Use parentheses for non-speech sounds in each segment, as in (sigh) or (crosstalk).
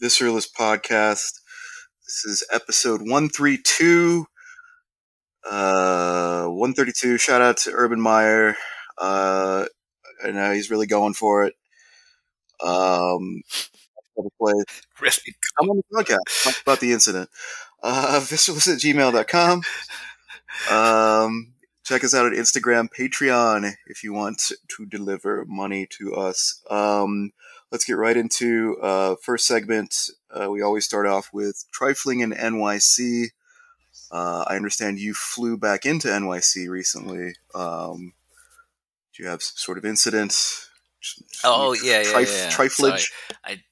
Visceralist Podcast. This is episode 132. Uh, 132. Shout out to Urban Meyer. Uh, I know he's really going for it. Um, really? I'm on the podcast. Talk about the incident. Uh, (laughs) visceralist at gmail.com. Um, check us out at Instagram, Patreon, if you want to deliver money to us. Um, let's get right into uh, first segment. Uh, we always start off with trifling in NYC. Uh, I understand you flew back into NYC recently. Um, do you have some sort of incident? Oh yeah, yeah, Trif- yeah. Triflage. I,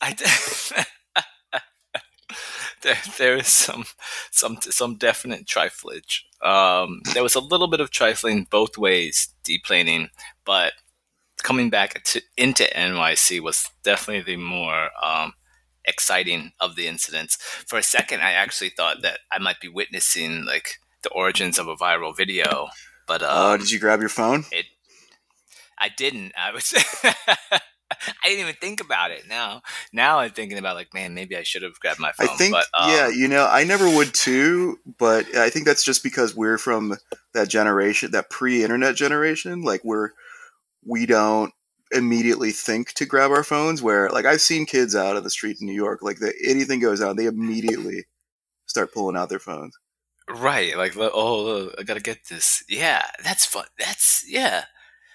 I, (laughs) there, there is some, some, some definite triflage. Um, there was a little bit of trifling both ways, deplaning, but coming back to, into NYC was definitely the more um, exciting of the incidents. For a second, I actually thought that I might be witnessing like the origins of a viral video. But oh, um, did you grab your phone? It. I didn't. I was. (laughs) I didn't even think about it. Now, now I'm thinking about like, man, maybe I should have grabbed my phone. I think, but, um, yeah, you know, I never would too, but I think that's just because we're from that generation, that pre-internet generation. Like we're we don't immediately think to grab our phones. Where like I've seen kids out of the street in New York, like the, anything goes on, they immediately start pulling out their phones. Right, like oh, I gotta get this. Yeah, that's fun. That's yeah,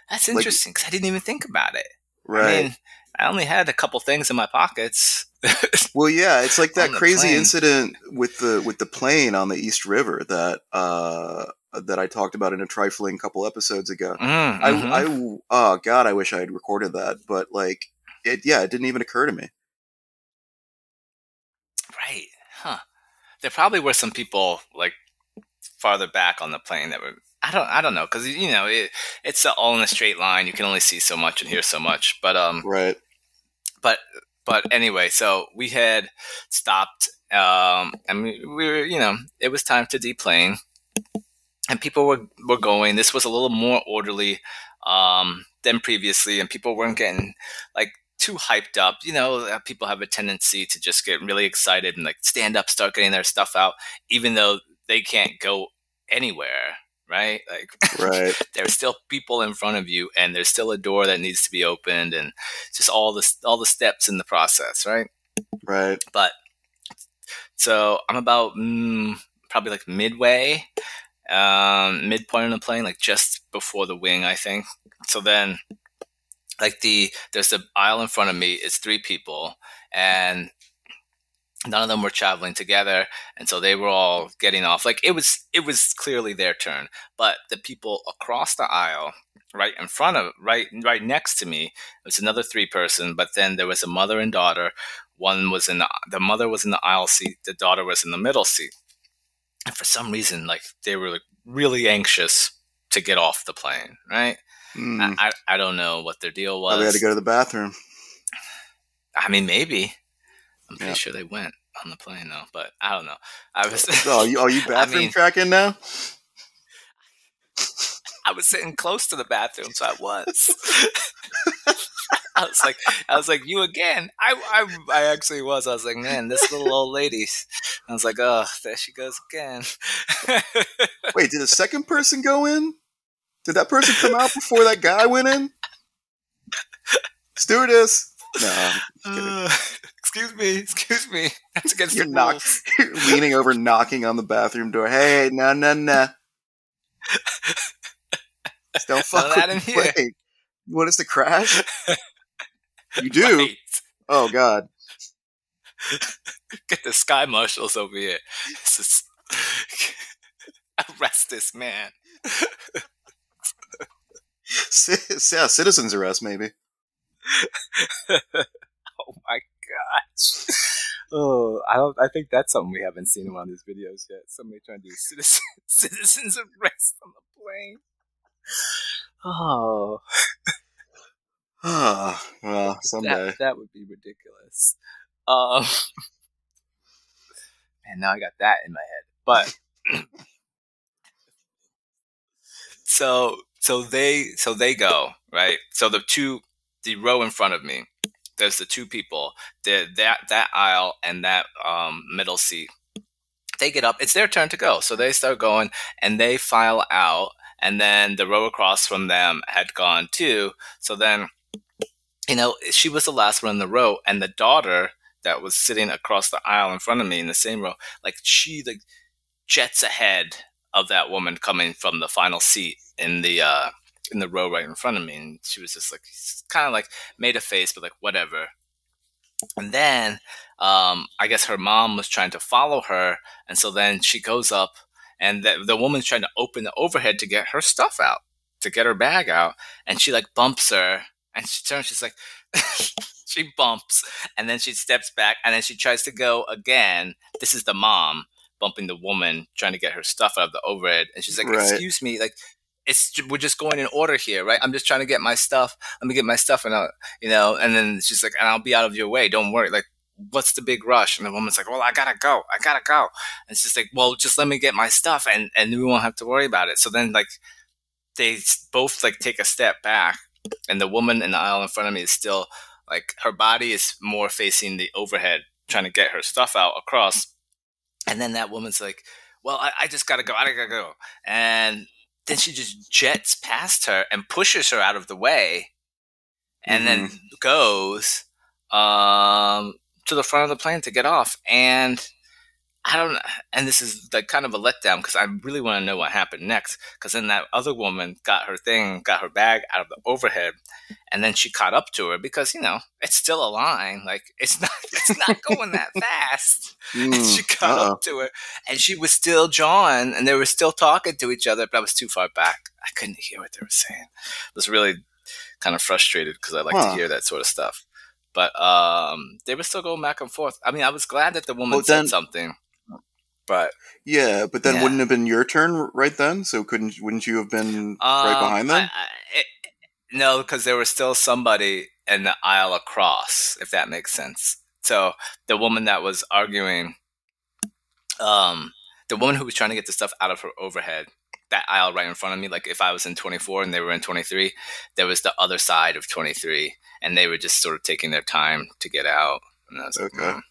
that's interesting because like, I didn't even think about it. Right. I mean, I only had a couple things in my pockets. (laughs) well, yeah, it's like that crazy plane. incident with the with the plane on the East River that uh, that I talked about in a trifling couple episodes ago. Mm, mm-hmm. I, I, oh god, I wish I had recorded that, but like, it, yeah, it didn't even occur to me. Right, huh? There probably were some people like farther back on the plane that were. I don't. I don't know because you know it, it's all in a straight line. You can only see so much and hear so much. But um, right. But but anyway, so we had stopped. Um, I mean, we were you know it was time to deplane and people were, were going. This was a little more orderly um, than previously, and people weren't getting like too hyped up. You know, uh, people have a tendency to just get really excited and like stand up, start getting their stuff out, even though they can't go anywhere. Right, like right. (laughs) there's still people in front of you, and there's still a door that needs to be opened, and just all the all the steps in the process. Right, right. But so I'm about mm, probably like midway um, midpoint on the plane, like just before the wing, I think. So then, like the there's the aisle in front of me is three people, and none of them were traveling together, and so they were all getting off. Like it was it was clearly their turn, but the people across the aisle, right in front of right right next to me, was another three person, but then there was a mother and daughter. One was in the the mother was in the aisle seat, the daughter was in the middle seat and for some reason, like they were like really anxious to get off the plane, right? Mm. I, I, I don't know what their deal was. they had to go to the bathroom. I mean, maybe. I'm pretty yeah. sure they went on the plane though, but I don't know. I was. (laughs) oh, are you, are you (laughs) bathroom I mean, tracking now? I was sitting close to the bathroom, so I was. (laughs) (laughs) I was like, I was like, you again. I, I, I actually was. I was like, man, this little old lady. I was like, oh, there she goes again. (laughs) Wait, did a second person go in? Did that person come out before that guy went in? Stewardess. No. Uh, excuse me. Excuse me. That's against you're the knock, You're leaning over, knocking on the bathroom door. Hey, no, no, no. Don't fuck with in. You want us to crash? (laughs) You do? Right. Oh God! Get the sky marshals over here. Is, (laughs) arrest this man. (laughs) yeah, citizens arrest maybe. (laughs) oh my gosh. Oh, I don't. I think that's something we haven't seen in one of these videos yet. Somebody trying to do citizen, citizens arrest on the plane. Oh. Ah, (sighs) well, (laughs) someday that, that, would be ridiculous. Um, (laughs) and now I got that in my head. But (clears throat) so so they so they go right. So the two the row in front of me, there's the two people, the, that that aisle and that um, middle seat. They get up. It's their turn to go, so they start going and they file out. And then the row across from them had gone too. So then, you know, she was the last one in the row, and the daughter that was sitting across the aisle in front of me in the same row, like she like jets ahead of that woman coming from the final seat in the uh, in the row right in front of me, and she was just like kind of like made a face, but like whatever. And then um, I guess her mom was trying to follow her, and so then she goes up, and the, the woman's trying to open the overhead to get her stuff out, to get her bag out, and she like bumps her, and she turns, she's like. (laughs) she bumps and then she steps back and then she tries to go again. This is the mom bumping the woman trying to get her stuff out of the overhead. And she's like, right. excuse me, like, it's we're just going in order here, right? I'm just trying to get my stuff. Let me get my stuff, and I'll, you know. And then she's like, and I'll be out of your way. Don't worry. Like, what's the big rush? And the woman's like, well, I gotta go. I gotta go. And she's like, well, just let me get my stuff, and and we won't have to worry about it. So then, like, they both like take a step back, and the woman in the aisle in front of me is still like her body is more facing the overhead, trying to get her stuff out across and then that woman's like, well, I, I just gotta go. I gotta go. And then she just jets past her and pushes her out of the way and mm-hmm. then goes um, to the front of the plane to get off. And I don't know. And this is like kind of a letdown because I really want to know what happened next. Because then that other woman got her thing, got her bag out of the overhead, and then she caught up to her because you know it's still a line. Like it's (laughs) not, it's not going that (laughs) fast. (laughs) Mm, and she caught uh-oh. up to her, and she was still jawing, and they were still talking to each other. But I was too far back. I couldn't hear what they were saying. I was really kind of frustrated because I like huh. to hear that sort of stuff. But um, they were still going back and forth. I mean, I was glad that the woman well, said something but yeah, but then yeah. wouldn't have been your turn right then? So couldn't wouldn't you have been um, right behind them? I, I, it, no, because there was still somebody in the aisle across, if that makes sense. So the woman that was arguing, um, the woman who was trying to get the stuff out of her overhead, that aisle right in front of me, like if I was in 24 and they were in 23, there was the other side of 23, and they were just sort of taking their time to get out. okay. Like, mm.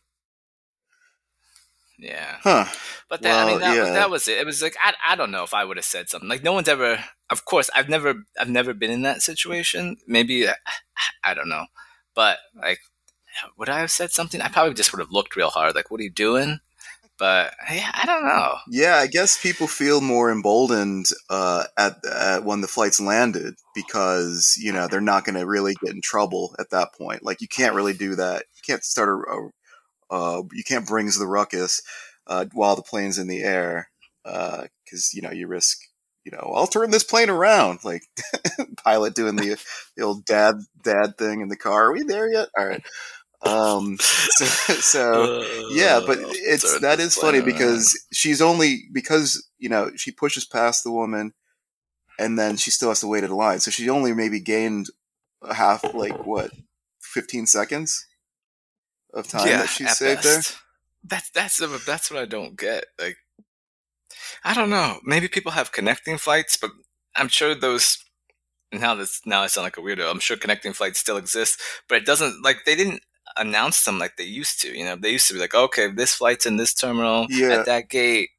Yeah. Huh. But that, well, I mean, that, yeah. that was it. It was like I, I don't know if I would have said something. Like no one's ever. Of course, I've never I've never been in that situation. Maybe I don't know, but like, would I have said something? I probably just would have looked real hard. Like, what are you doing? But yeah, I don't know. Yeah, I guess people feel more emboldened uh, at, at when the flights landed because you know they're not going to really get in trouble at that point. Like you can't really do that. You can't start a, a uh, you can't bring the ruckus uh, while the plane's in the air because uh, you know you risk. You know, I'll turn this plane around. Like (laughs) pilot doing the, the old dad dad thing in the car. Are we there yet? All right. Um, (laughs) so, so yeah, but it's that is funny because she's only because you know she pushes past the woman, and then she still has to wait in line. So she only maybe gained a half, like what, fifteen seconds of time yeah, that she saved best. there. That's that's that's what I don't get. Like, I don't know. Maybe people have connecting flights, but I'm sure those. Now this now I sound like a weirdo. I'm sure connecting flights still exist, but it doesn't like they didn't announce them like they used to. You know, they used to be like, okay, this flight's in this terminal yeah. at that gate.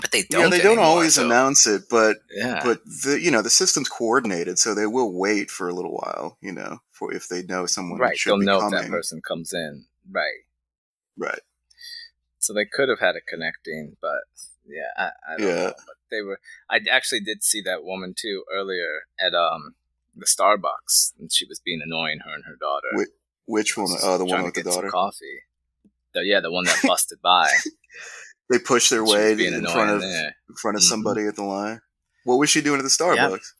But they don't. Yeah, they don't anymore, always so. announce it, but yeah. but the you know the system's coordinated, so they will wait for a little while. You know, for if they know someone right, they'll know coming. if that person comes in. Right. Right. So they could have had a connecting, but yeah, I, I don't yeah. know. But they were. I actually did see that woman too earlier at um the Starbucks, and she was being annoying her and her daughter. Which, which one? Oh, the one with the daughter. coffee. The, yeah, the one that busted by. (laughs) they pushed their she way in front of there. in front of mm-hmm. somebody at the line. What was she doing at the Starbucks?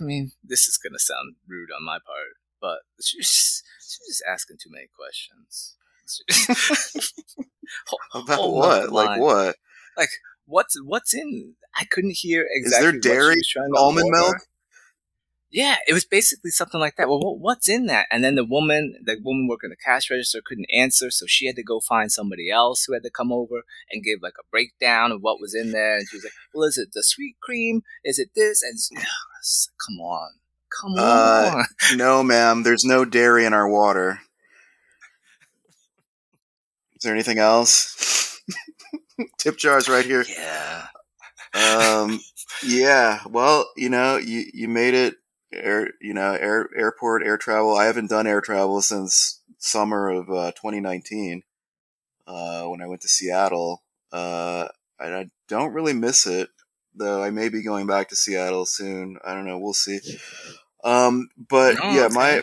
I mean, this is gonna sound rude on my part, but (laughs) she was, she was just asking too many questions. (laughs) About what? Like what? Like what's what's in? I couldn't hear exactly. Is there dairy? almond milk? Yeah, it was basically something like that. Well, what's in that? And then the woman, the woman working the cash register, couldn't answer, so she had to go find somebody else who had to come over and give like a breakdown of what was in there. And she was like, "Well, is it the sweet cream? Is it this?" And she, (sighs) oh, come on, Come Uh, on. No, ma'am. There's no dairy in our water. Is there anything else? (laughs) Tip jars right here. Yeah. Um, yeah. Well, you know, you you made it. Air, you know, air airport air travel. I haven't done air travel since summer of uh, 2019 uh, when I went to Seattle. Uh, and I don't really miss it, though. I may be going back to Seattle soon. I don't know. We'll see. Um, but Oh, yeah, my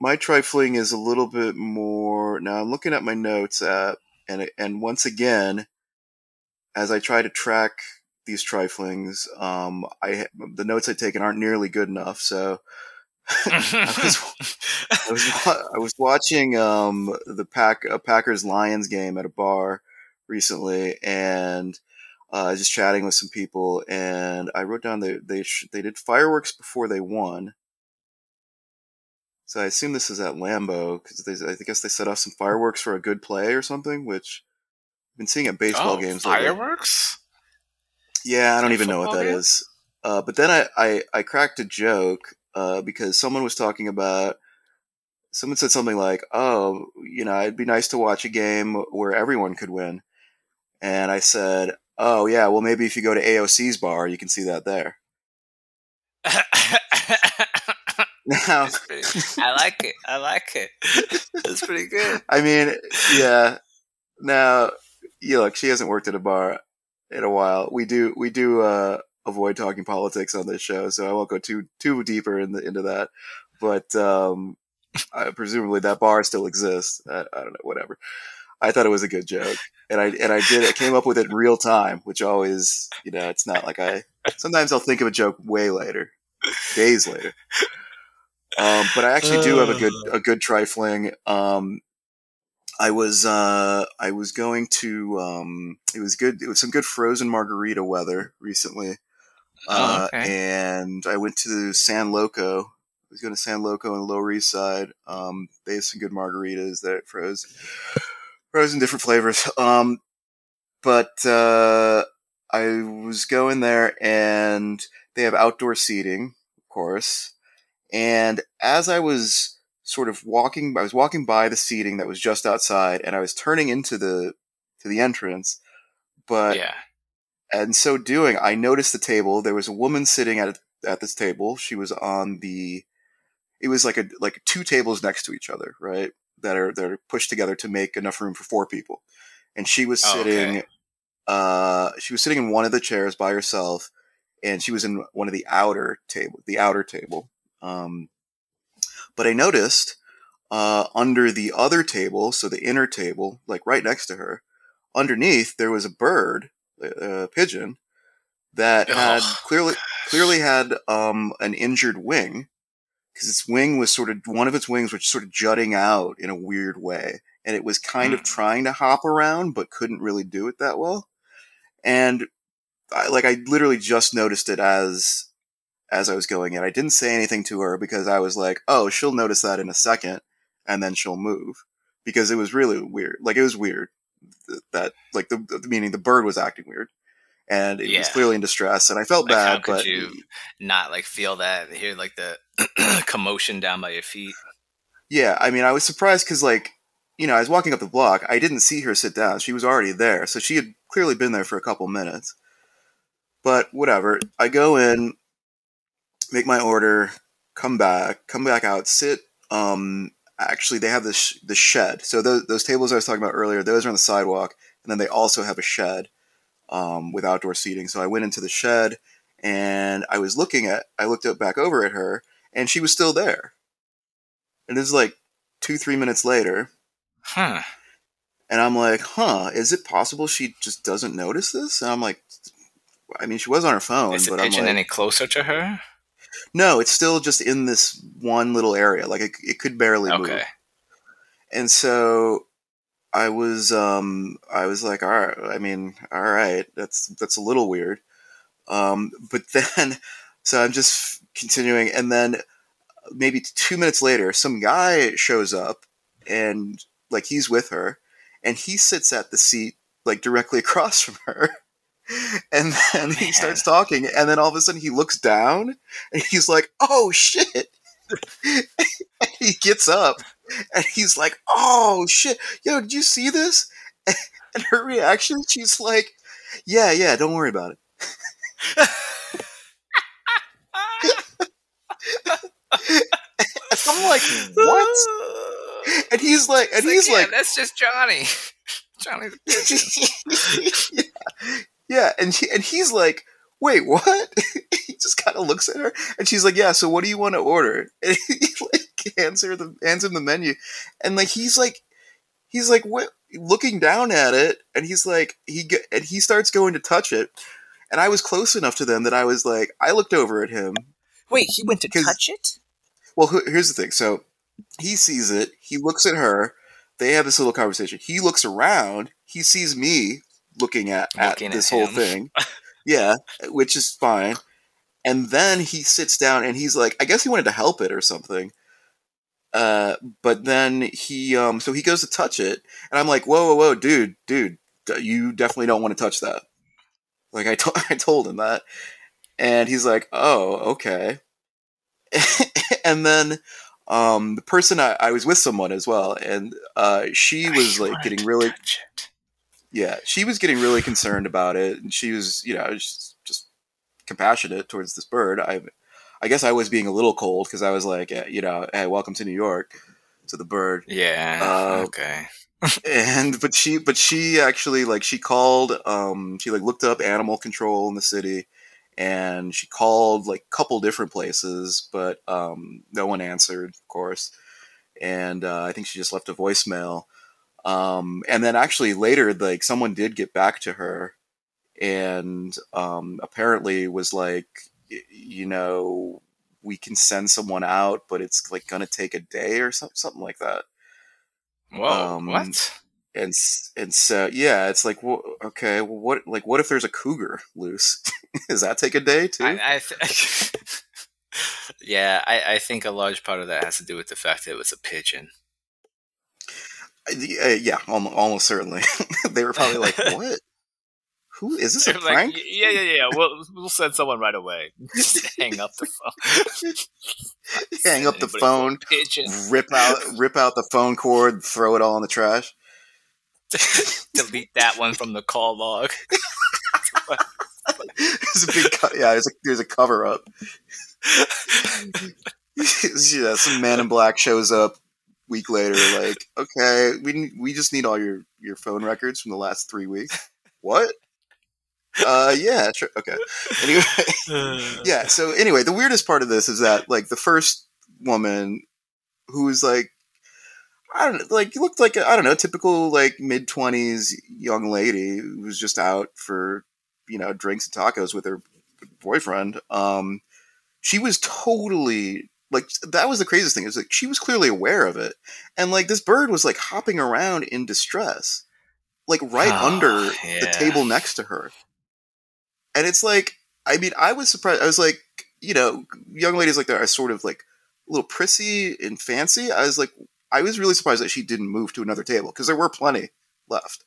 my trifling is a little bit more. Now I'm looking at my notes app, and and once again, as I try to track these triflings, um, I the notes I've taken aren't nearly good enough. So (laughs) I was I was (laughs) I was watching um the pack a Packers Lions game at a bar recently, and uh, just chatting with some people, and I wrote down they they sh- they did fireworks before they won. So I assume this is at Lambeau because I guess they set off some fireworks for a good play or something, which I've been seeing at baseball oh, games. lately. Yeah, I don't even know what that game? is. Uh, but then I, I, I cracked a joke uh, because someone was talking about. Someone said something like, "Oh, you know, it'd be nice to watch a game where everyone could win," and I said, "Oh yeah, well maybe if you go to AOC's bar, you can see that there." (laughs) Now, I like it. I like it. (laughs) That's pretty good. I mean, yeah. Now, you look, she hasn't worked at a bar in a while. We do, we do uh, avoid talking politics on this show, so I won't go too too deeper in the, into that. But um, I, presumably, that bar still exists. I, I don't know, whatever. I thought it was a good joke, and I and I did. I came up with it in real time, which always, you know, it's not like I. Sometimes I'll think of a joke way later, days later. Um, but I actually do have a good a good trifling. Um, I was uh, I was going to um, it was good it was some good frozen margarita weather recently. Oh, Uh, okay. and I went to San Loco. I was going to San Loco on the Lower East Side. Um, they have some good margaritas that froze frozen different flavors. (laughs) Um, but uh, I was going there and they have outdoor seating, of course. And as I was sort of walking, I was walking by the seating that was just outside, and I was turning into the to the entrance. But yeah. and so doing, I noticed the table. There was a woman sitting at at this table. She was on the. It was like a like two tables next to each other, right? That are that are pushed together to make enough room for four people. And she was Oh, sitting. okay. Uh, she was sitting in one of the chairs by herself, and she was in one of the outer table, the outer table. Um, but I noticed uh, under the other table, so the inner table, like right next to her, underneath there was a bird, a pigeon, that had Oh, clearly clearly had um, an injured wing because its wing was sort of one of its wings was sort of jutting out in a weird way, and it was kind of trying to hop around but couldn't really do it that well. And I, like I literally just noticed it as as I was going in. I didn't say anything to her because I was like, oh, she'll notice that in a second, and then she'll move because it was really weird. Like it was weird that like the, the meaning the bird was acting weird. And it was clearly in distress, and I felt Like, how bad. could But you- Not like feel that hear like the (clears throat) commotion down by your feet. Yeah, I mean, I was surprised because, like, you know, I was walking up the block. I didn't see her sit down. She was already there. So she had clearly been there for a couple minutes. But whatever. I go in, make my order, come back, come back out, sit. Um, actually, they have this the shed. So those, those tables I was talking about earlier, those are on the sidewalk. And then they also have a shed um, with outdoor seating. So I went into the shed and I was looking at, I looked up back over at her and she was still there. And is like two, three minutes later. Huh. And I'm like, huh, is it possible she just doesn't notice this? And I'm like, I mean, she was on her phone, Is the but I'm pigeon like, any closer to her? No, it's still just in this one little area. Like it, it could barely move. Okay. And so I was, um, I was like, all right, I mean, all right, that's, that's a little weird. Um, but (laughs) then, so I'm just continuing. And then maybe two minutes later, some guy shows up and like he's with her and he sits at the seat like directly (laughs) across from her. (laughs) and then he starts talking, and then all of a sudden he looks down, and he's like, "Oh shit!" (laughs) he gets up, and he's like, "Oh shit, yo, did you see this?" (laughs) And her reaction, she's like, "Yeah, yeah, don't worry about it." I'm like, "What?" And he's like, and It's he's yeah, like, that's just Johnny. Johnny the pigeon. Yeah. and he, and he's like, "Wait, what?" (laughs) he just kind of looks at her, and she's like, "Yeah, so what do you want to order?" (laughs) And he like hands her the hands him the menu, and like he's like, he's like, what? Looking down at it, and he's like, he get, and he starts going to touch it, and I was close enough to them that I was like, I looked over at him. Wait, he went to touch it? Well, here's the thing. So he sees it. He looks at her. They have this little conversation. He looks around. He sees me looking at, at Looking at this whole thing. (laughs) Yeah, which is fine. And then he sits down and he's like, I guess he wanted to help it or something. Uh, but then he, um, so he goes to touch it, and I'm like, whoa, whoa, whoa, dude, dude, you definitely don't want to touch that. Like I to- (laughs) I told him that, and he's like, oh, okay. (laughs) and then um, the person I, I was with someone as well, and uh, she was I like getting really it. Yeah, she was getting really concerned about it, and she was, you know, just, just compassionate towards this bird. I, I guess I was being a little cold because I was like, eh, you know, hey, welcome to New York, to the bird, Yeah. Uh, okay. and but she, but she actually like she called, um, she like looked up animal control in the city, and she called like a couple different places, but um, no one answered, of course, and uh, I think she just left a voicemail. Um, and then actually later, like someone did get back to her, and um, apparently was like, you know, we can send someone out, but it's like gonna take a day or something, something like that. Whoa. um, what? And and so yeah, it's like, well, okay, well, what like what if there's a cougar loose? (laughs) Does that take a day too? I, I th- (laughs) yeah, I, I think a large part of that has to do with the fact that it was a pigeon. Uh, yeah, almost, almost certainly. (laughs) they were probably like, (laughs) what? Who is this They're like, prank? yeah, yeah, yeah. We'll we'll send someone right away. Just hang up the phone. (laughs) Hang up the a phone, rip out rip out the phone cord, throw it all in the trash. Delete that one from the call log. There's a big co- yeah. There's a there's a cover up. yeah, some man in black shows up week later, like, (laughs) okay, we we just need all your your phone records from the last three weeks. What? (laughs) Uh, yeah, sure, okay. Anyway, (laughs) yeah. So anyway, the weirdest part of this is that like the first woman who was like. I don't know, like looked like a, I don't know, typical like mid twenties young lady who was just out for you know drinks and tacos with her boyfriend. Um, she was totally like that was the craziest thing. It was like she was clearly aware of it, and like this bird was like hopping around in distress, like right Oh, under the table next to her. And it's like, I mean, I was surprised. I was like, you know, young ladies like that are sort of like a little prissy and fancy. I was like, I was really surprised that she didn't move to another table because there were plenty left.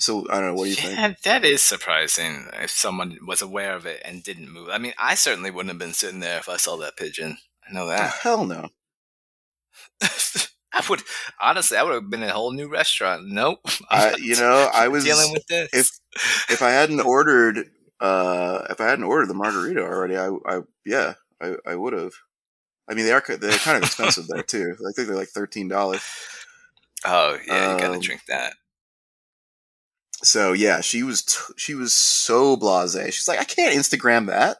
So I don't know. What do you think? yeah, that is surprising if someone was aware of it and didn't move. I mean, I certainly wouldn't have been sitting there if I saw that pigeon. I know Oh, that. hell no. (laughs) I would honestly, I would have been in a whole new restaurant. Nope. (laughs) I, you know, (laughs) I was dealing with this. if- if I hadn't ordered, uh, if I hadn't ordered the margarita already, I, I yeah, I, I would have. I mean, they are they're kind of expensive there too. I think they're like thirteen dollars. oh yeah, you gotta um, drink that. So yeah, she was t- she was so blasé. She's like, I can't Instagram that.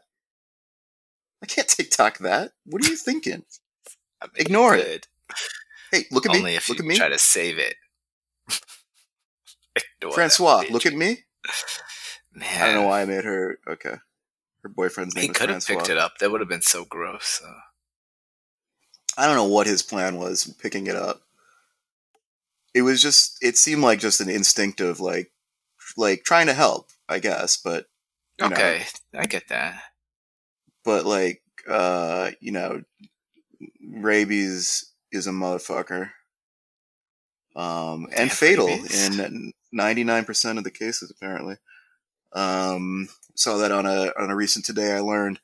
I can't TikTok that. What are you thinking? (laughs) Ignore it. Hey, look at Only me. if Look you at me, try to save it. (laughs) Ignore Francois. Look at me. Man, I don't know why I made her. Okay, her boyfriend's name He could have picked it up. That would have been so gross. So. I don't know what his plan was picking it up. It was just it seemed like just an instinctive like like trying to help, I guess, but you know, Okay, I get that. but like uh, you know, rabies is a motherfucker. um, and fatal babies. in 99% of the cases, apparently. Um, saw that on a on a recent today. I learned.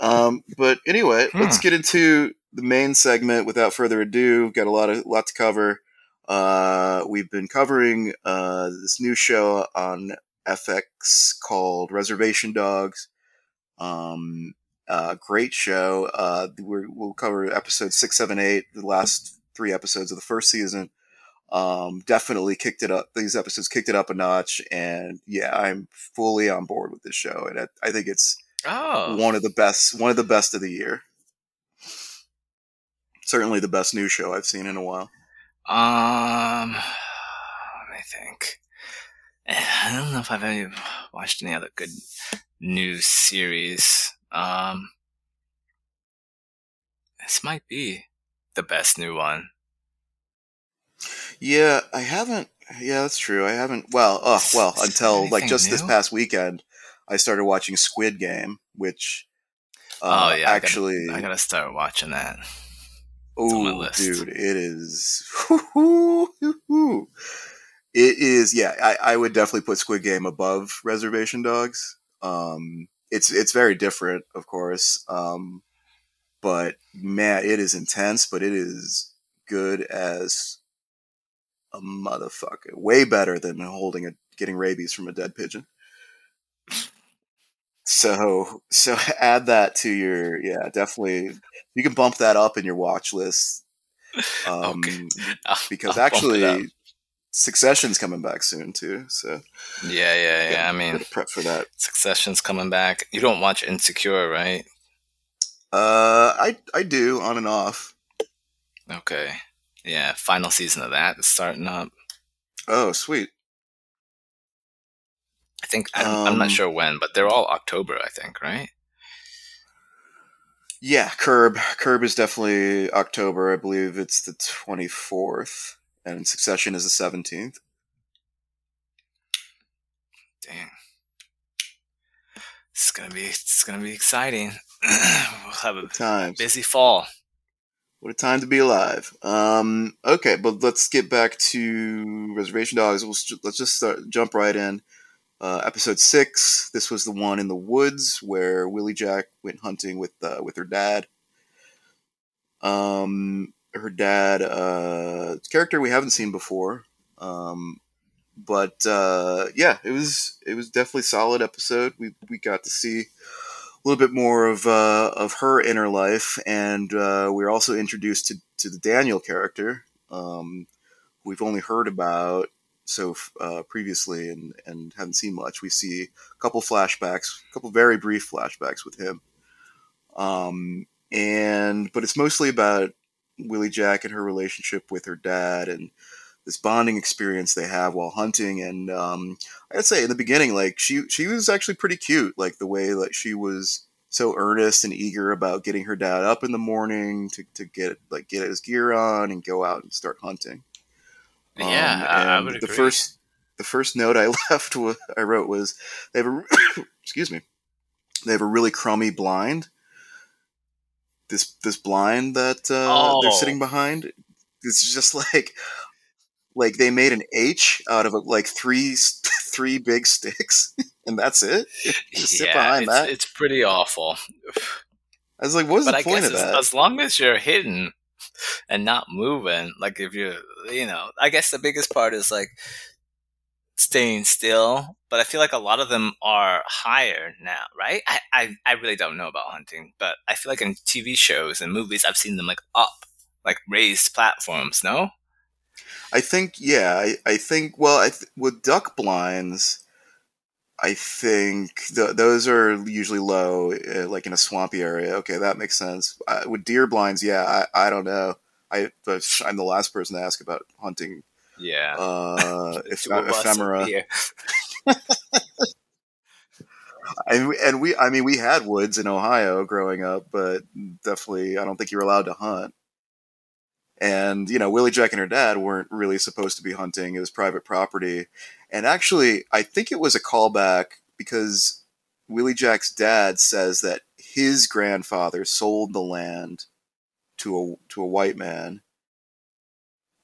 Um, but anyway, let's Hmm. get into the main segment. Without further ado, got a lot of lot to cover. Uh, we've been covering uh, this new show on FX called Reservation Dogs. Um, uh, great show. Uh, we're, we'll cover episodes six, seven, eight, the last three episodes of the first season. Um, definitely kicked it up. These episodes kicked it up a notch, and yeah, I'm fully on board with this show, and I, I think it's Oh, one of the best, one of the best of the year. Certainly the best new show I've seen in a while. Um, let me think. I don't know if I've ever watched any other good new series. Um, this might be the best new one. Yeah, I haven't. Yeah, that's true. I haven't. Well, oh, well, until like just this past weekend, I started watching Squid Game, which Oh, uh, yeah, I gotta- actually, I gotta start watching that. Oh, dude, it is. (laughs) It is. Yeah, I, I would definitely put Squid Game above Reservation Dogs. Um, it's it's very different, of course. Um, but man, it is intense, but it is good as a motherfucker. Way better than holding a getting rabies from a dead pigeon. So so (laughs) add that to your yeah definitely you can bump that up in your watch list um, Okay. (laughs) I'll- because I'll bump it up. actually Succession's coming back soon too so yeah, yeah, yeah. I mean, prep for that. Succession's coming back. You don't watch Insecure, right? Uh, I I do on and off. Okay. Yeah, final season of that is starting up. Oh sweet. Think I'm, I'm not Um, sure when, but they're all October. I think, right? Yeah, Curb. Curb is definitely October. I believe it's the twenty fourth, and Succession is the seventeenth. Dang. It's gonna be it's gonna be exciting. (clears throat) we'll have a Times. busy fall. What a time to be alive. Um, okay, but let's get back to Reservation Dogs. We'll, let's just start, jump right in. Uh, episode six. This was the one in the woods where Willie Jack went hunting with uh, with her dad. Um, her dad, uh, character we haven't seen before. Um, but uh, yeah, it was it was definitely solid episode. We we got to see a little bit more of uh, of her inner life, and uh, we were also introduced to to the Daniel character. Um, we've only heard about so uh, previously and and haven't seen much. We see a couple flashbacks, a couple very brief flashbacks with him. Um, and but it's mostly about Willie Jack and her relationship with her dad and this bonding experience they have while hunting. And um, I'd say in the beginning, like she she was actually pretty cute, like the way that she was so earnest and eager about getting her dad up in the morning to, to get like get his gear on and go out and start hunting. Um, yeah, I, I and would the agree. first the first note I (laughs) left wa- I wrote was they have a (coughs) excuse me they have a really crummy blind. This this blind that uh, they're Oh. sitting behind it's just (laughs) like like they made an H out of like three (laughs) three big sticks and that's it. Just sit behind it's, that. it's pretty awful. I was like, what is the I point of that? as long as you're hidden and not moving, like if you're, you know, I guess the biggest part is like staying still. But I feel like a lot of them are higher now, right? I, I, I really don't know about hunting, but I feel like in TV shows and movies, I've seen them like up, like raised platforms. No, I think, yeah, I, I think, well, I th- with duck blinds, I think th- those are usually low, uh, like in a swampy area. Okay, that makes sense. Uh, with deer blinds, yeah, I, I don't know. I (laughs) I'm the last person to ask about hunting yeah. uh, (laughs) eph- Two of us ephemera. (laughs) And we, and we, I mean, we had woods in Ohio growing up, but definitely, I don't think you were allowed to hunt. And you know, Willie Jack and her dad weren't really supposed to be hunting; it was private property. And actually, I think it was a callback because Willie Jack's dad says that his grandfather sold the land to a to a white man,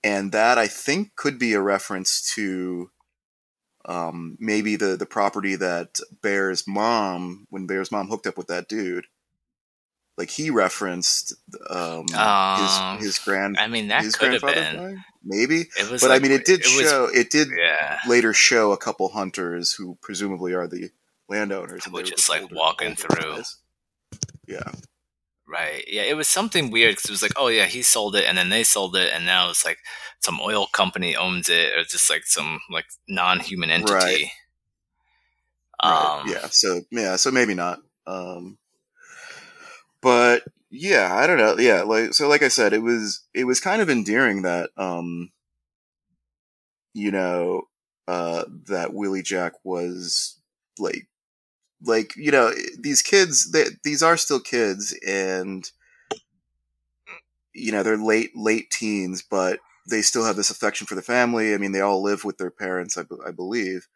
and that I think could be a reference to um, maybe the the property that Bear's mom, when Bear's mom hooked up with that dude, like he referenced um, Um, his his grand I mean, that his could have been. maybe, It was but like, I mean, it did was- show it did Yeah. later show a couple hunters who presumably are the landowners, and Were just, like, older- walking older through. guys. Yeah, Right. Yeah. It was something weird because it was like, oh yeah, he sold it, and then they sold it, and now it's like some oil company owns it, or just like some like non-human entity. Right. Um, right. yeah. So yeah, so maybe not. Um, but yeah, I don't know. Yeah, like so, like I said, it was it was kind of endearing that um, you know, uh, that Willie Jack was like, like you know, these kids, they, these are still kids, and you know, they're late late teens, but they still have this affection for the family. I mean, they all live with their parents, I, I believe.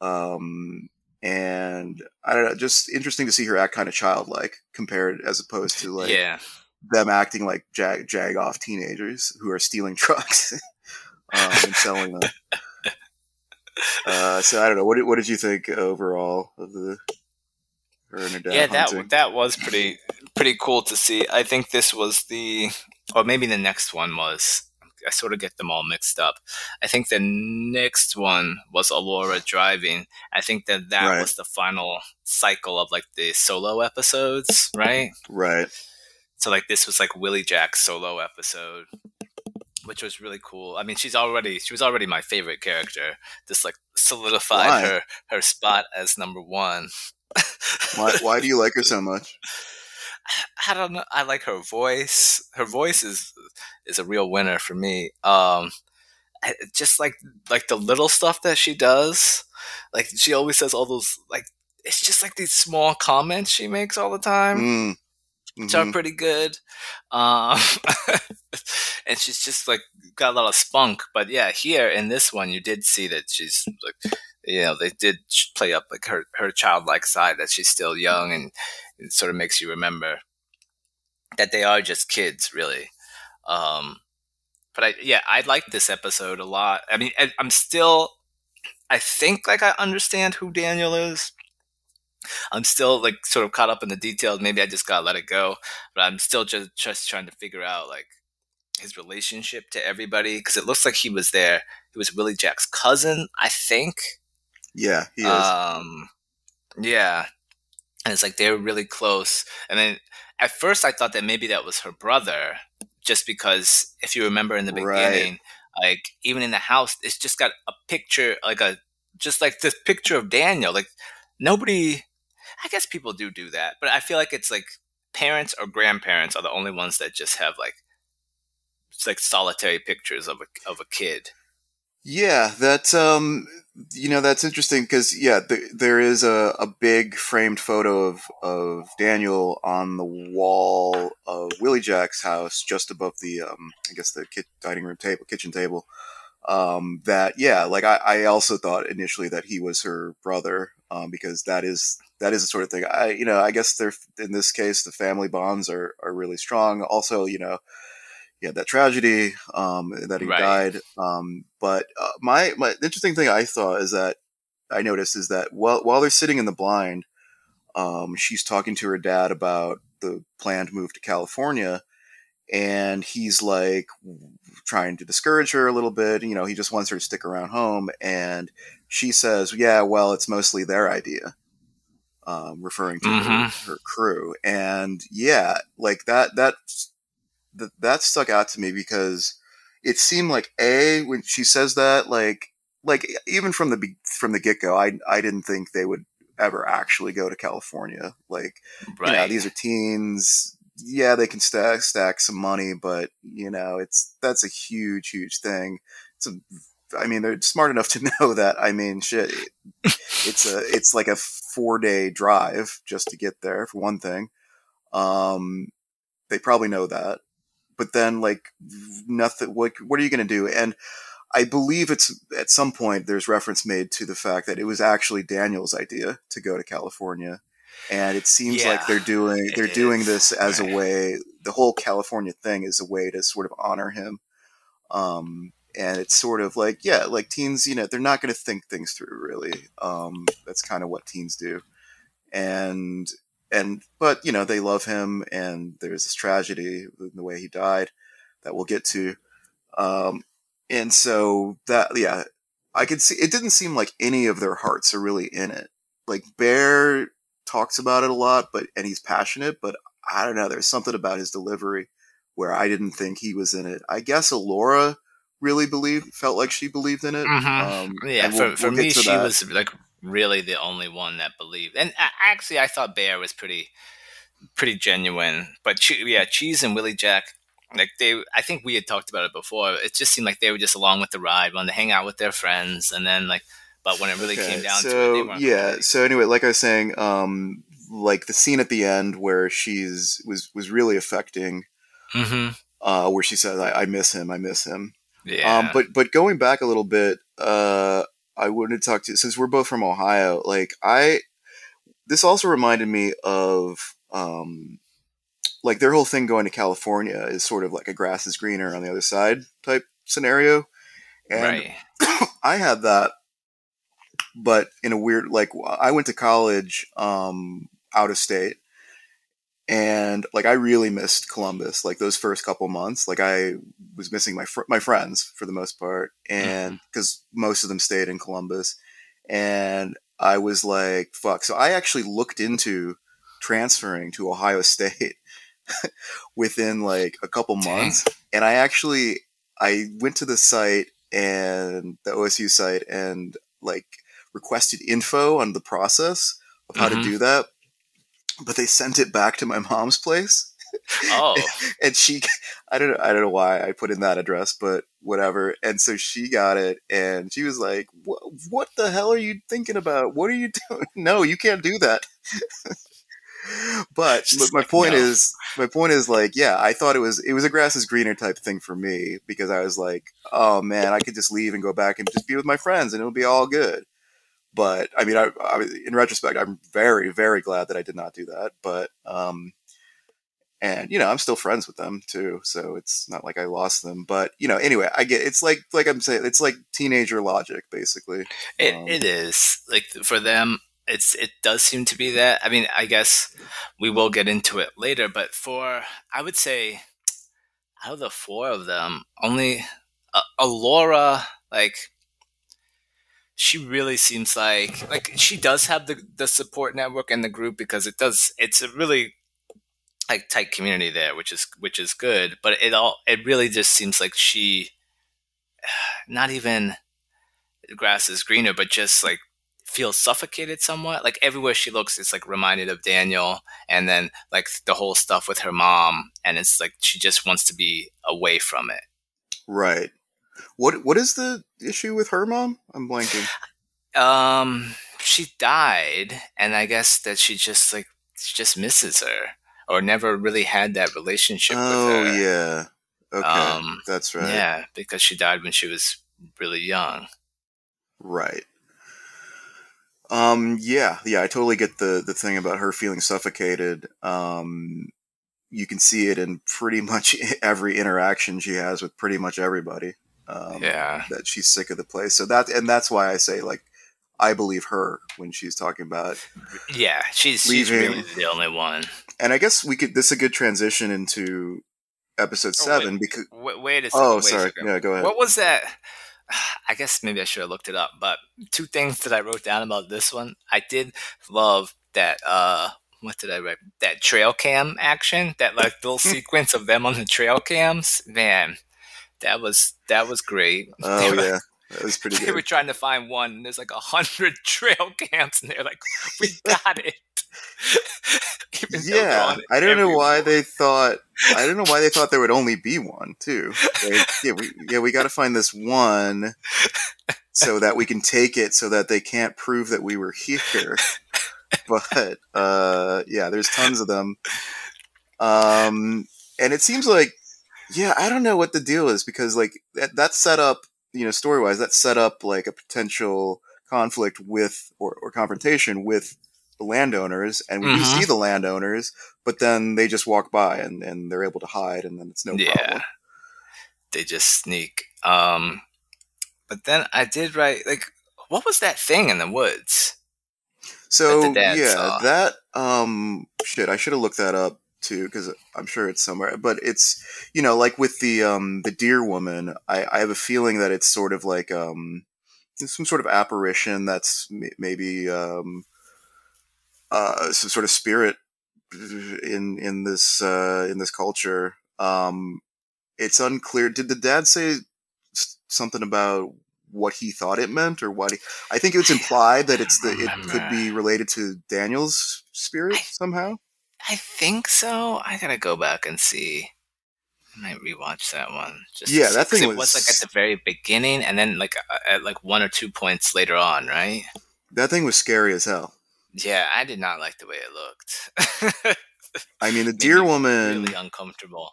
Um, and I don't know, just interesting to see her act kind of childlike compared as opposed to like yeah. them acting like jag, jag off teenagers who are stealing (laughs) trucks um, and selling them. (laughs) Uh, so I don't know. What did, what did you think overall of the her and her dad yeah, that hunting? that was pretty pretty cool to see. I think this was the, or maybe the next one was. I sort of get them all mixed up. I think the next one was Elora driving. I think that that Right. was the final cycle of like the solo episodes, right? right. So like this was like Willie Jack's solo episode, which was really cool. I mean, she's already she was already my favorite character. Just like solidified Why? her her spot as number one. Why, why do you like her so (laughs) much? I don't know. I like her voice. Her voice is is a real winner for me. Um, just like like the little stuff that she does. Like she always says all those like it's just like these small comments she makes all the time. Mm. which are Mhm. pretty good. Um, (laughs) and she's just like got a lot of spunk. But yeah, here in this one, you did see that she's like, you know, they did play up like her her childlike side that she's still young, and it sort of makes you remember that they are just kids, really. Um, but I yeah, I like this episode a lot. I mean, I, I'm still. I think like I understand who Daniel is. I'm still like sort of caught up in the details. Maybe I just gotta let it go, but I'm still just just trying to figure out like his relationship to everybody because it looks like he was there. He was Willie Jack's cousin, I think. Yeah, he is. Um, yeah, and it's like they're really close. And then at first, I thought that maybe that was her brother, just because if you remember in the Right. beginning, like even in the house, it's just got a picture, like a just like this picture of Daniel. Like nobody, I guess people do do that, but I feel like it's like parents or grandparents are the only ones that just have like it's like solitary pictures of a of a kid. Yeah, that um, you know that's interesting because yeah, th- there is a, a big framed photo of of Daniel on the wall of Willie Jack's house, just above the um, I guess the dining room table, kitchen table. Um, that yeah, like I, I also thought initially that he was her brother, um, because that is that is the sort of thing I you know I guess they're in this case the family bonds are are really strong. Also, you know, he had that tragedy um, that he Right. died. Um, but uh, my my interesting thing I thought is that I noticed is that while while they're sitting in the blind, um, she's talking to her dad about the planned move to California, and he's like trying to discourage her a little bit. You know, he just wants her to stick around home, and she says, "Yeah, well, it's mostly their idea." Um, referring to her, her crew, and yeah, like that that that that stuck out to me because it seemed like a when she says that like like even from the from the get go, I I didn't think they would ever actually go to California. Like Right. you know, these are teens. Yeah, they can stack stack some money, but you know, it's that's a huge huge thing. It's a, I mean, they're smart enough to (laughs) know that. I mean, shit, it's a it's like a four day drive just to get there for one thing. Um, they probably know that, but then like nothing. What what are you going to do? And I believe it's at some point there's reference made to the fact that it was actually Daniel's idea to go to California, and it seems like they're doing they're doing is. this as a way. The whole California thing is a way to sort of honor him. Um, and it's sort of like yeah, like teens, you know, they're not going to think things through really. Um, that's kind of what teens do, and and but you know they love him, and there's this tragedy in the way he died that we'll get to. Um, and so that yeah, I could see it didn't seem like any of their hearts are really in it. Like Bear talks about it a lot, but and he's passionate, but I don't know. There's something about his delivery where I didn't think he was in it. I guess Elora really believed, felt like she believed in it. Mm-hmm. Um, yeah, we'll, for, for we'll me, she that. was like really the only one that believed. And actually, I thought Bear was pretty, pretty genuine. But yeah, Cheese and Willie Jack, like they, I think we had talked about it before. It just seemed like they were just along with the ride, wanted to hang out with their friends, and then like, but when it really okay, came down so, to it, yeah. Really. So anyway, like I was saying, um, like the scene at the end where she's was was really affecting. Mm-hmm. Uh, where she says, I, "I miss him, I miss him." Yeah. Um, but but going back a little bit, uh, I wanted to talk to you since we're both from Ohio. Like I, this also reminded me of um, like their whole thing going to California is sort of like a grass is greener on the other side type scenario, and right. (coughs) I had that, but in a weird like I went to college um, out of state and like I really missed Columbus. Like those first couple months, like I was missing my fr- my friends for the most part, and because mm-hmm. most of them stayed in Columbus, and I was like, "Fuck!" So I actually looked into transferring to Ohio (laughs) State (laughs) within like a couple months, Dang. and I actually I went to the site and the OSU site and like requested info on the process of how mm-hmm. to do that but they sent it back to my mom's place. Oh, (laughs) and she, I don't know, I don't know why I put in that address, but whatever. And so she got it, and she was like, "What the hell are you thinking about? What are you (laughs) doing? No, you can't do that." (laughs) but, but my point no. is, my point is like, yeah, I thought it was it was a grass is greener type thing for me because I was like, oh man, I could just leave and go back and just be with my friends, and it'll be all good. But I mean, I, I, in retrospect, I'm very, very glad that I did not do that. But um, and you know, I'm still friends with them too, so it's not like I lost them. But you know, anyway, I get it's like like I'm saying, it's like teenager logic, basically. It um, it is like for them. It's it does seem to be that. I mean, I guess we will get into it later, but for I would say out of the four of them, only uh, Elora like she really seems like like she does have the the support network and the group because it does it's a really like tight community there which is which is good but it all it really just seems like she (sighs) not even grass is greener but just like feels suffocated somewhat. Like everywhere she looks it's like reminded of daniel and then like the whole stuff with her mom and it's like she just wants to be away from it. Right what what is the issue with her mom? I'm blanking. Um, she died, and I guess that she just like she just misses her, or never really had that relationship. Oh yeah, okay, um, that's right. Yeah, because she died when she was really young. Right. Um. Yeah. Yeah. I totally get the the thing about her feeling suffocated. Um. You can see it in pretty much (laughs) every interaction she has with pretty much everybody. Um, yeah, that she's sick of the place. So that and that's why I say like I believe her when she's talking about. Yeah, she's leaving. she's really the only one. And I guess we could. This is a good transition into episode oh, seven wait, because. Wait, wait a second. Oh, sorry. Yeah, go ahead. What was that? (sighs) I guess maybe I should have looked it up. But two things that I wrote down about this one. I did love that. uh what did I write? That trail cam action, that like little (laughs) sequence of them on the trail cams. Man, that was that was great. (laughs) Oh were, yeah, that was pretty. (laughs) They good. were trying to find one, and there's like a hundred (laughs) trail camps, and they're like, "We got it." yeah, I don't know why they thought. I don't know why they thought there would only be one too. Like, yeah, we yeah we got to find this one so that we can take it, so that they can't prove that we were here. But uh, yeah, there's tons of them. Um, and it seems like yeah, I don't know what the deal is because like that, that's set up, you know, story wise, that's set up like a potential conflict with or, or confrontation with the landowners, and we mm-hmm. see the landowners, but then they just walk by and, and they're able to hide, and then it's no yeah. problem. they just sneak. Um, but then I did write like, what was that thing in the woods? So yeah, saw. that um shit, I should have looked that up too because I'm sure it's somewhere. But it's you know like with the um the deer woman, I I have a feeling that it's sort of like um some sort of apparition that's m- maybe um uh some sort of spirit in in this uh in this culture. Um, it's unclear. Did the dad say something about what he thought it meant or what he, I think it's implied that it's the it could be (sighs) related to Daniel's spirit somehow. I think so. I gotta go back and see. I might rewatch that one. Just Yeah, that thing it was like at the very beginning, and then like at like one or two points later on, right? That thing was scary as hell. Yeah, I did not like the way it looked. (laughs) I mean, the deer woman. really uncomfortable.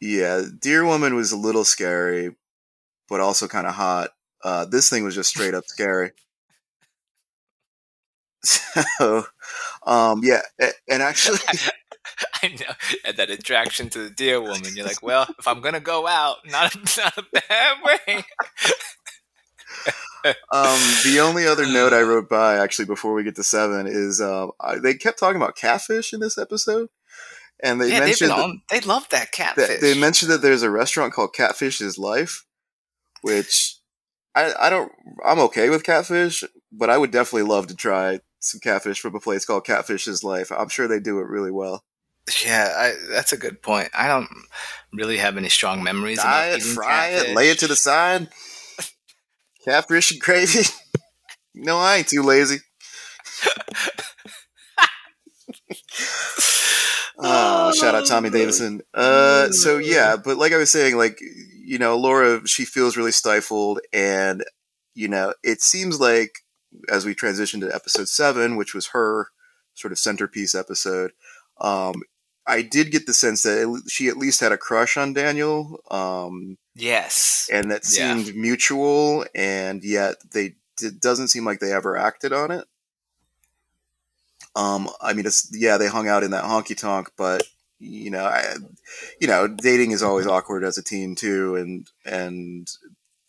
Yeah, deer woman was a little scary, but also kind of hot. Uh, this thing was just straight up scary. (laughs) So, um, yeah, and actually, (laughs) I know and that attraction to the deer woman. You're like, well, if I'm gonna go out, not (laughs) not a bad way. Um, the only other note I (sighs) wrote by actually before we get to seven is I, they kept talking about catfish in this episode, and they yeah, mentioned that, on. They love that that- catfish. they mentioned that there's a restaurant called Catfish is Life, which I I don't I'm okay with catfish, but I would definitely love to try some catfish from a place called Catfish's Life. I'm sure they do it really well. Yeah, I, that's a good point. I don't really have any strong memories. Dye about it, eating fry it, lay it to the side. Catfish and gravy. (laughs) no, I ain't too lazy. (laughs) Ah, oh, shout out Tommy Davidson. Uh, mm, so mm. yeah, but like I was saying, like you know, Elora, she feels really stifled, and you know, it seems like as we transition to episode seven, which was her sort of centerpiece episode, um, I did get the sense that it, she at least had a crush on Daniel, um, Yes. and that Yeah. seemed mutual, and yet they it doesn't seem like they ever acted on it. Um, I mean, it's yeah, they hung out in that honky tonk, but you know, I, you know, dating is always awkward as a teen too, and and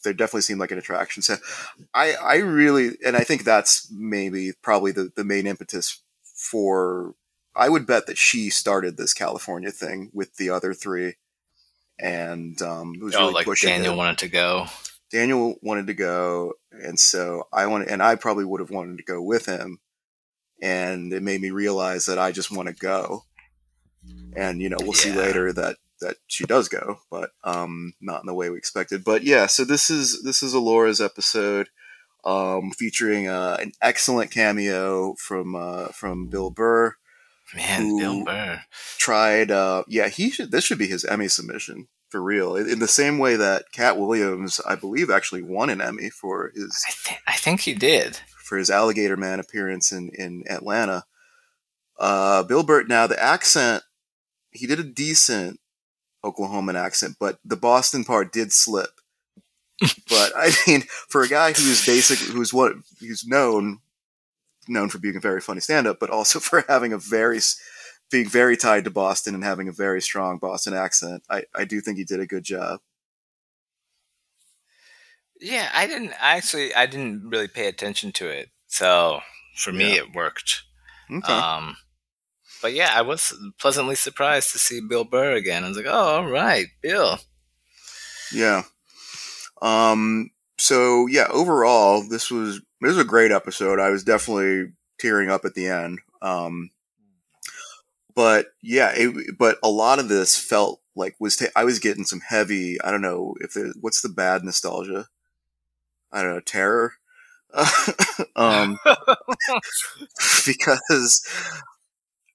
there definitely seemed like an attraction. So, I I really, and I think that's maybe probably the the main impetus for. I would bet that she started this California thing with the other three, and um, it was oh, really like pushing Daniel it. wanted to go. Daniel wanted to go, and so I wanted, and I probably would have wanted to go with him, and it made me realize that I just want to go, and you know we'll see later that that she does go, but um, not in the way we expected. But yeah, so this is this is Elora's episode, um, featuring uh, an excellent cameo from uh, from Bill Burr. Man, Bill Burr. Tried, uh, yeah, he should. This should be his Emmy submission for real. In the same way that Katt Williams, I believe, actually won an Emmy for his I, th- I think he did. for his Alligator Man appearance in in Atlanta. Uh, Bill Burr. Now the accent, he did a decent Oklahoman accent, but the Boston part did slip. but I mean, for a guy who's basically who's what who's known known for being a very funny stand-up, but also (laughs) for having a very being very tied to Boston and having a very strong Boston accent, I, I do think he did a good job. Yeah, I didn't actually. I didn't really pay attention to it, so for me, Yeah. it worked. Okay. Um, but yeah, I was pleasantly surprised to see Bill Burr again. I was like, oh, all right, Bill. Yeah. Um. So yeah, overall, this was this was a great episode. I was definitely tearing up at the end. Um. But yeah, it, but a lot of this felt like was ta- I was getting some heavy. I don't know if there, what's the bad nostalgia. I don't know terror. (laughs) um, (laughs) (laughs) because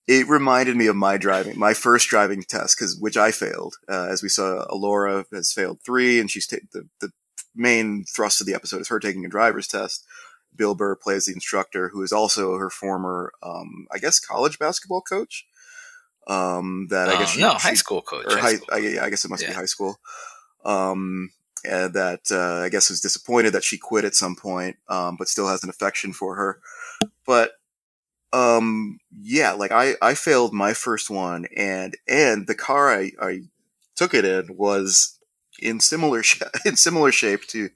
it reminded me of my driving, my first driving test, because which I failed. Uh, as we saw, Elora has failed three, and she's ta- the the main thrust of the episode is her taking a driver's test. Bill Burr plays the instructor, who is also her former, um, I guess, college basketball coach. Um, that I Oh, guess she, no, she- high school coach. or high high, school I, yeah, I guess it must be high school. Um, that uh, I guess was disappointed that she quit at some point, um, but still has an affection for her. But um, yeah, like I I failed my first one, and and the car I I took it in was in similar (laughs) sh- in similar shape to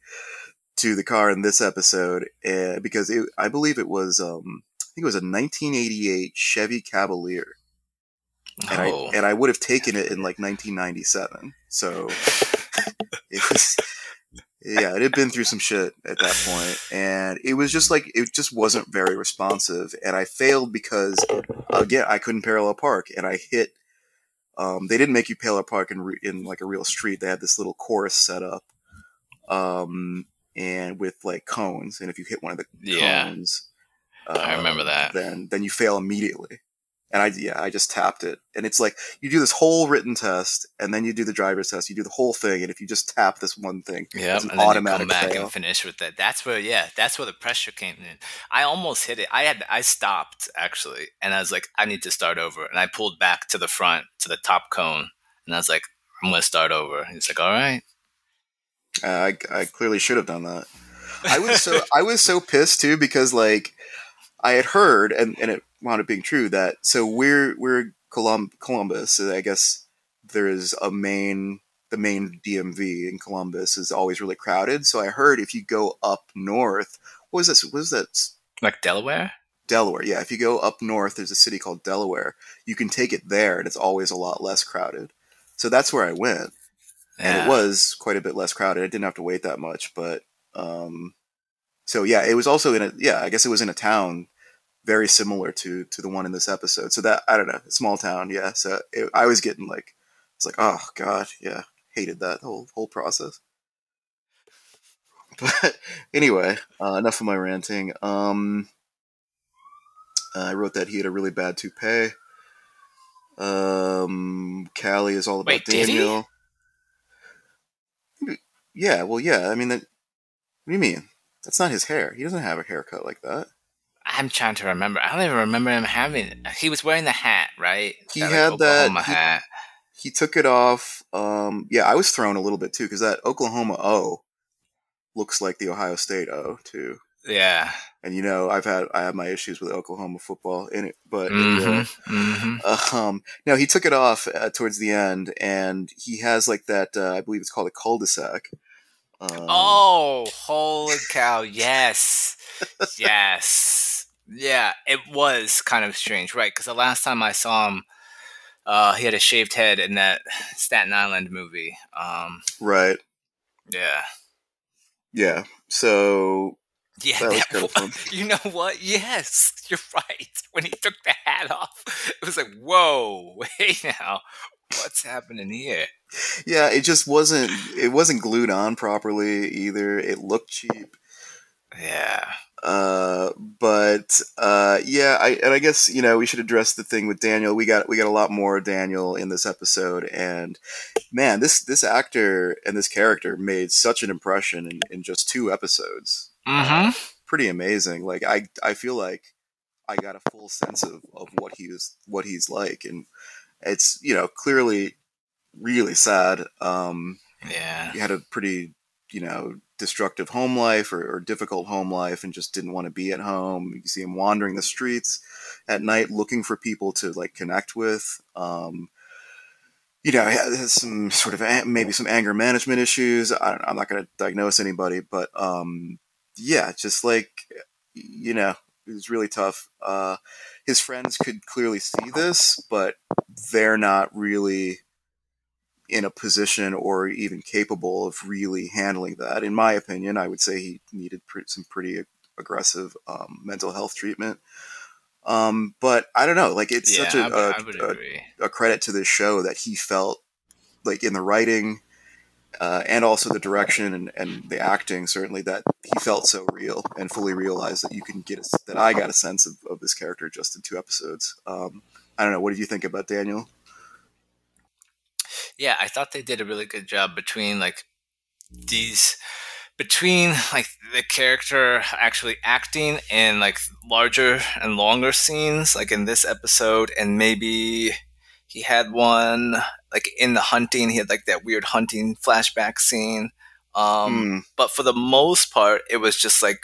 to the car in this episode, uh, because it, I believe it was um, I think it was a 1988 Chevy Cavalier, and Oh. I and I would have taken it in like 1997. So (laughs) it was. Yeah, it had been through some shit at that point, and it was just like it just wasn't very responsive, and I failed because again I couldn't parallel park, and I hit. Um, they didn't make you parallel park in re- in like a real street. They had this little course set up, um, and with like cones, and if you hit one of the Yeah. cones, I remember uh, that. Then then you fail immediately. And I yeah I just tapped it, and it's like you do this whole written test, and then you do the driver's test. You do the whole thing, and if you just tap this one thing, Yep, it's an and automatic come back fail. and finish with that. That's where, yeah, that's where the pressure came in. I almost hit it. I had, I stopped actually, and I was like, I need to start over, and I pulled back to the front to the top cone, and I was like, I'm gonna start over. He's like, all right. Uh, I I clearly should have done that. I was so I was so pissed too because like I had heard and, and it wound up being true that so we're we're Colum- Columbus so I guess there is a main the main DMV in Columbus is always really crowded. So I heard if you go up north what was this what was that Like Delaware? Delaware yeah. If you go up north there's a city called Delaware. You can take it there and it's always a lot less crowded. So that's where I went. And it was quite a bit less crowded. I didn't have to wait that much, but um, so yeah, it was also in a yeah, I guess it was in a town very similar to to the one in this episode. So that I don't know, small town, yeah. So it, I was getting like, it's like, oh god, yeah, hated that whole whole process. (laughs) But anyway, uh, enough of my ranting. Um, I wrote that he had a really bad toupee. Um, Callie is all about Wait? Daniel. Yeah, well, yeah. I mean, that. What do you mean? That's not his hair. He doesn't have a haircut like that. I'm trying to remember. I don't even remember him having. He was wearing the hat, right? He like, had that- Oklahoma he- hat. He took it off. Um, yeah, I was thrown a little bit too because that Oklahoma O looks like the Ohio State O too. Yeah. And you know, I've had I have my issues with Oklahoma football in it, but hmm hmm (laughs) um, no, he took it off uh, towards the end, and he has like that. Uh, I believe it's called a cul-de-sac. Um, Oh, holy cow! Yes, yes, yeah. It was kind of strange, right? Because the last time I saw him, uh, he had a shaved head in that Staten Island movie. Um, right. yeah, Yeah. So yeah. That was that kinda wa- (laughs) you know what? Yes, (laughs) you're right. When he took the hat off, it was like, whoa, (laughs) wait now, what's happening here? yeah, it just wasn't. It wasn't glued on properly either. It looked cheap. Yeah, Uh, but uh, yeah, I and I guess you know we should address the thing with Daniel. We got we got a lot more Daniel in this episode, and man, this this actor and this character made such an impression in, in just two episodes. mm-hmm. Pretty amazing. Like I I feel like I got a full sense of, of what he was what he's like, and it's you know clearly really sad. Um, yeah. he had a pretty you know destructive home life or, or difficult home life and just didn't want to be at home. You see him wandering the streets at night looking for people to like connect with um, you know has some sort of maybe some anger management issues. I don't, i'm not going to diagnose anybody but um, yeah just like you know it was really tough. Uh, his friends could clearly see this but they're not really in a position or even capable of really handling that. In my opinion, I would say he needed some pretty aggressive um, mental health treatment. Um, but I don't know, like it's yeah, such a, I, would- a, I would a, a credit to this show that he felt like in the writing uh, and also the direction and, and the acting certainly that he felt so real and fully realized that you can get a, that I got a sense of, of this character just in two episodes. Um, I don't know. What did you think about Daniel? Yeah i thought they did a really good job between like these between like the character actually acting in like larger and longer scenes like in this episode and maybe he had one like in the hunting he had like that weird hunting flashback scene um Hmm. but for the most part it was just like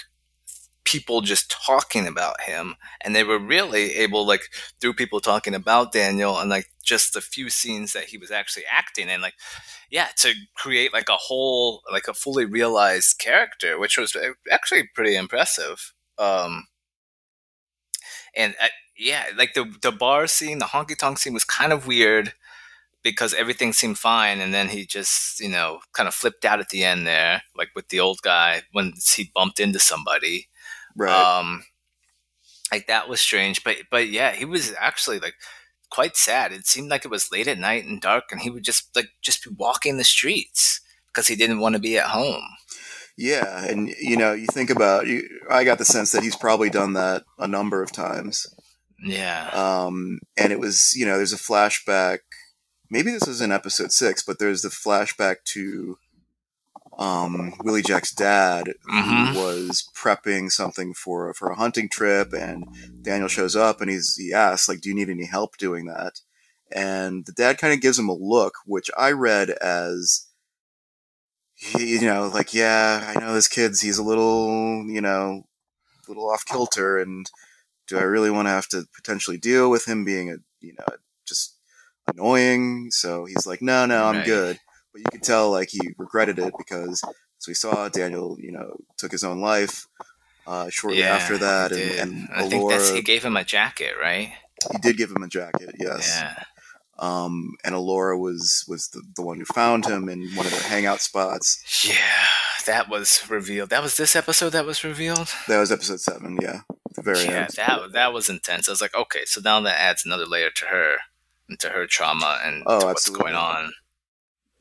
people just talking about him and they were really able like through people talking about daniel and like just the few scenes that he was actually acting in like yeah to create like a whole like a fully realized character which was actually pretty impressive um and uh, yeah like the the bar scene the honky tonk scene was kind of weird because everything seemed fine and then he just you know kind of flipped out at the end there like with the old guy when he bumped into somebody Right. um like that was strange but but yeah he was actually like quite sad it seemed like it was late at night and dark and he would just like just be walking the streets because he didn't want to be at home yeah, and you know, you think about you. I got the sense that he's probably done that a number of times. yeah Um, and it was, you know, there's a flashback. Maybe this is in episode six, but there's the flashback to um, Willie Jack's dad, Mhm. who was prepping something for for a hunting trip, and Daniel shows up, and he's he asks, like, "Do you need any help doing that?" And the dad kind of gives him a look, which I read as, he, you know, like, yeah, I know this kid's he's a little, you know, a little off kilter, and do I really want to have to potentially deal with him being a, you know, just annoying? So he's like, no, no, I'm Right. good. But you could tell like he regretted it because, as we saw, Daniel, you know, took his own life uh, shortly yeah after that, and, and i think that's Elora, he gave him a jacket right? He did give him a jacket, yes. yeah. Um, and Elora was was the, the one who found him in one of the hangout spots. yeah that was revealed. That was this episode that was revealed? That was episode seven, yeah, the very yeah end. that that was intense. I was like okay so now that adds another layer to her to her trauma and Oh, to what's going on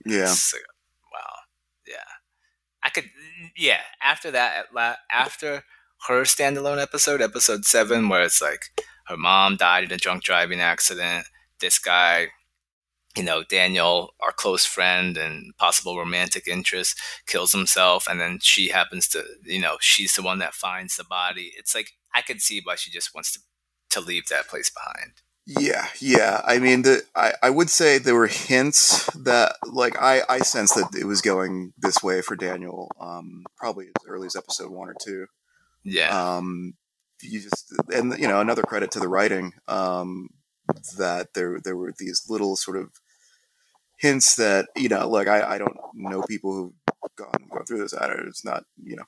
yeah, like, wow. Yeah. I could. Yeah. After that, after her standalone episode, episode seven, where it's like her mom died in a drunk driving accident. This guy, you know, Daniel, our close friend and possible romantic interest, kills himself, and then she happens to, you know, she's the one that finds the body. It's like I could see why she just wants to to leave that place behind. Yeah, yeah. I mean, the I, I would say there were hints that, like, I I sensed that it was going this way for Daniel. Um, probably as early as episode one or two. Yeah. Um, you just and you know another credit to the writing. Um, that there there were these little sort of hints that you know, like I I don't know people who've gone gone through this. I don't. It's not you know.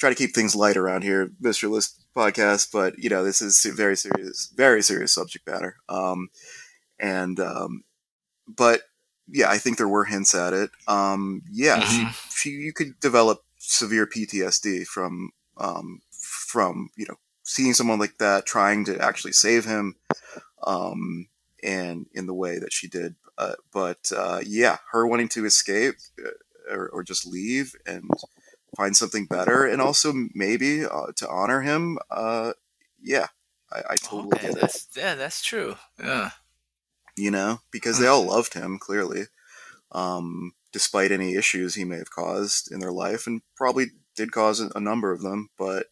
Try to keep things light around here, Mr. List podcast, but you know this is very serious, very serious subject matter. Um, and um, but yeah, I think there were hints at it. Um, yeah, Mhm. she, she you could develop severe PTSD from um, from you know seeing someone like that trying to actually save him, um, and in the way that she did. Uh, but uh, yeah, her wanting to escape uh, or, or just leave and find something better, and also maybe uh, to honor him. Uh, yeah, I, I totally okay, get it. that's yeah, that's true. Yeah. You know, because they all loved him clearly, um, despite any issues he may have caused in their life, and probably did cause a, a number of them. But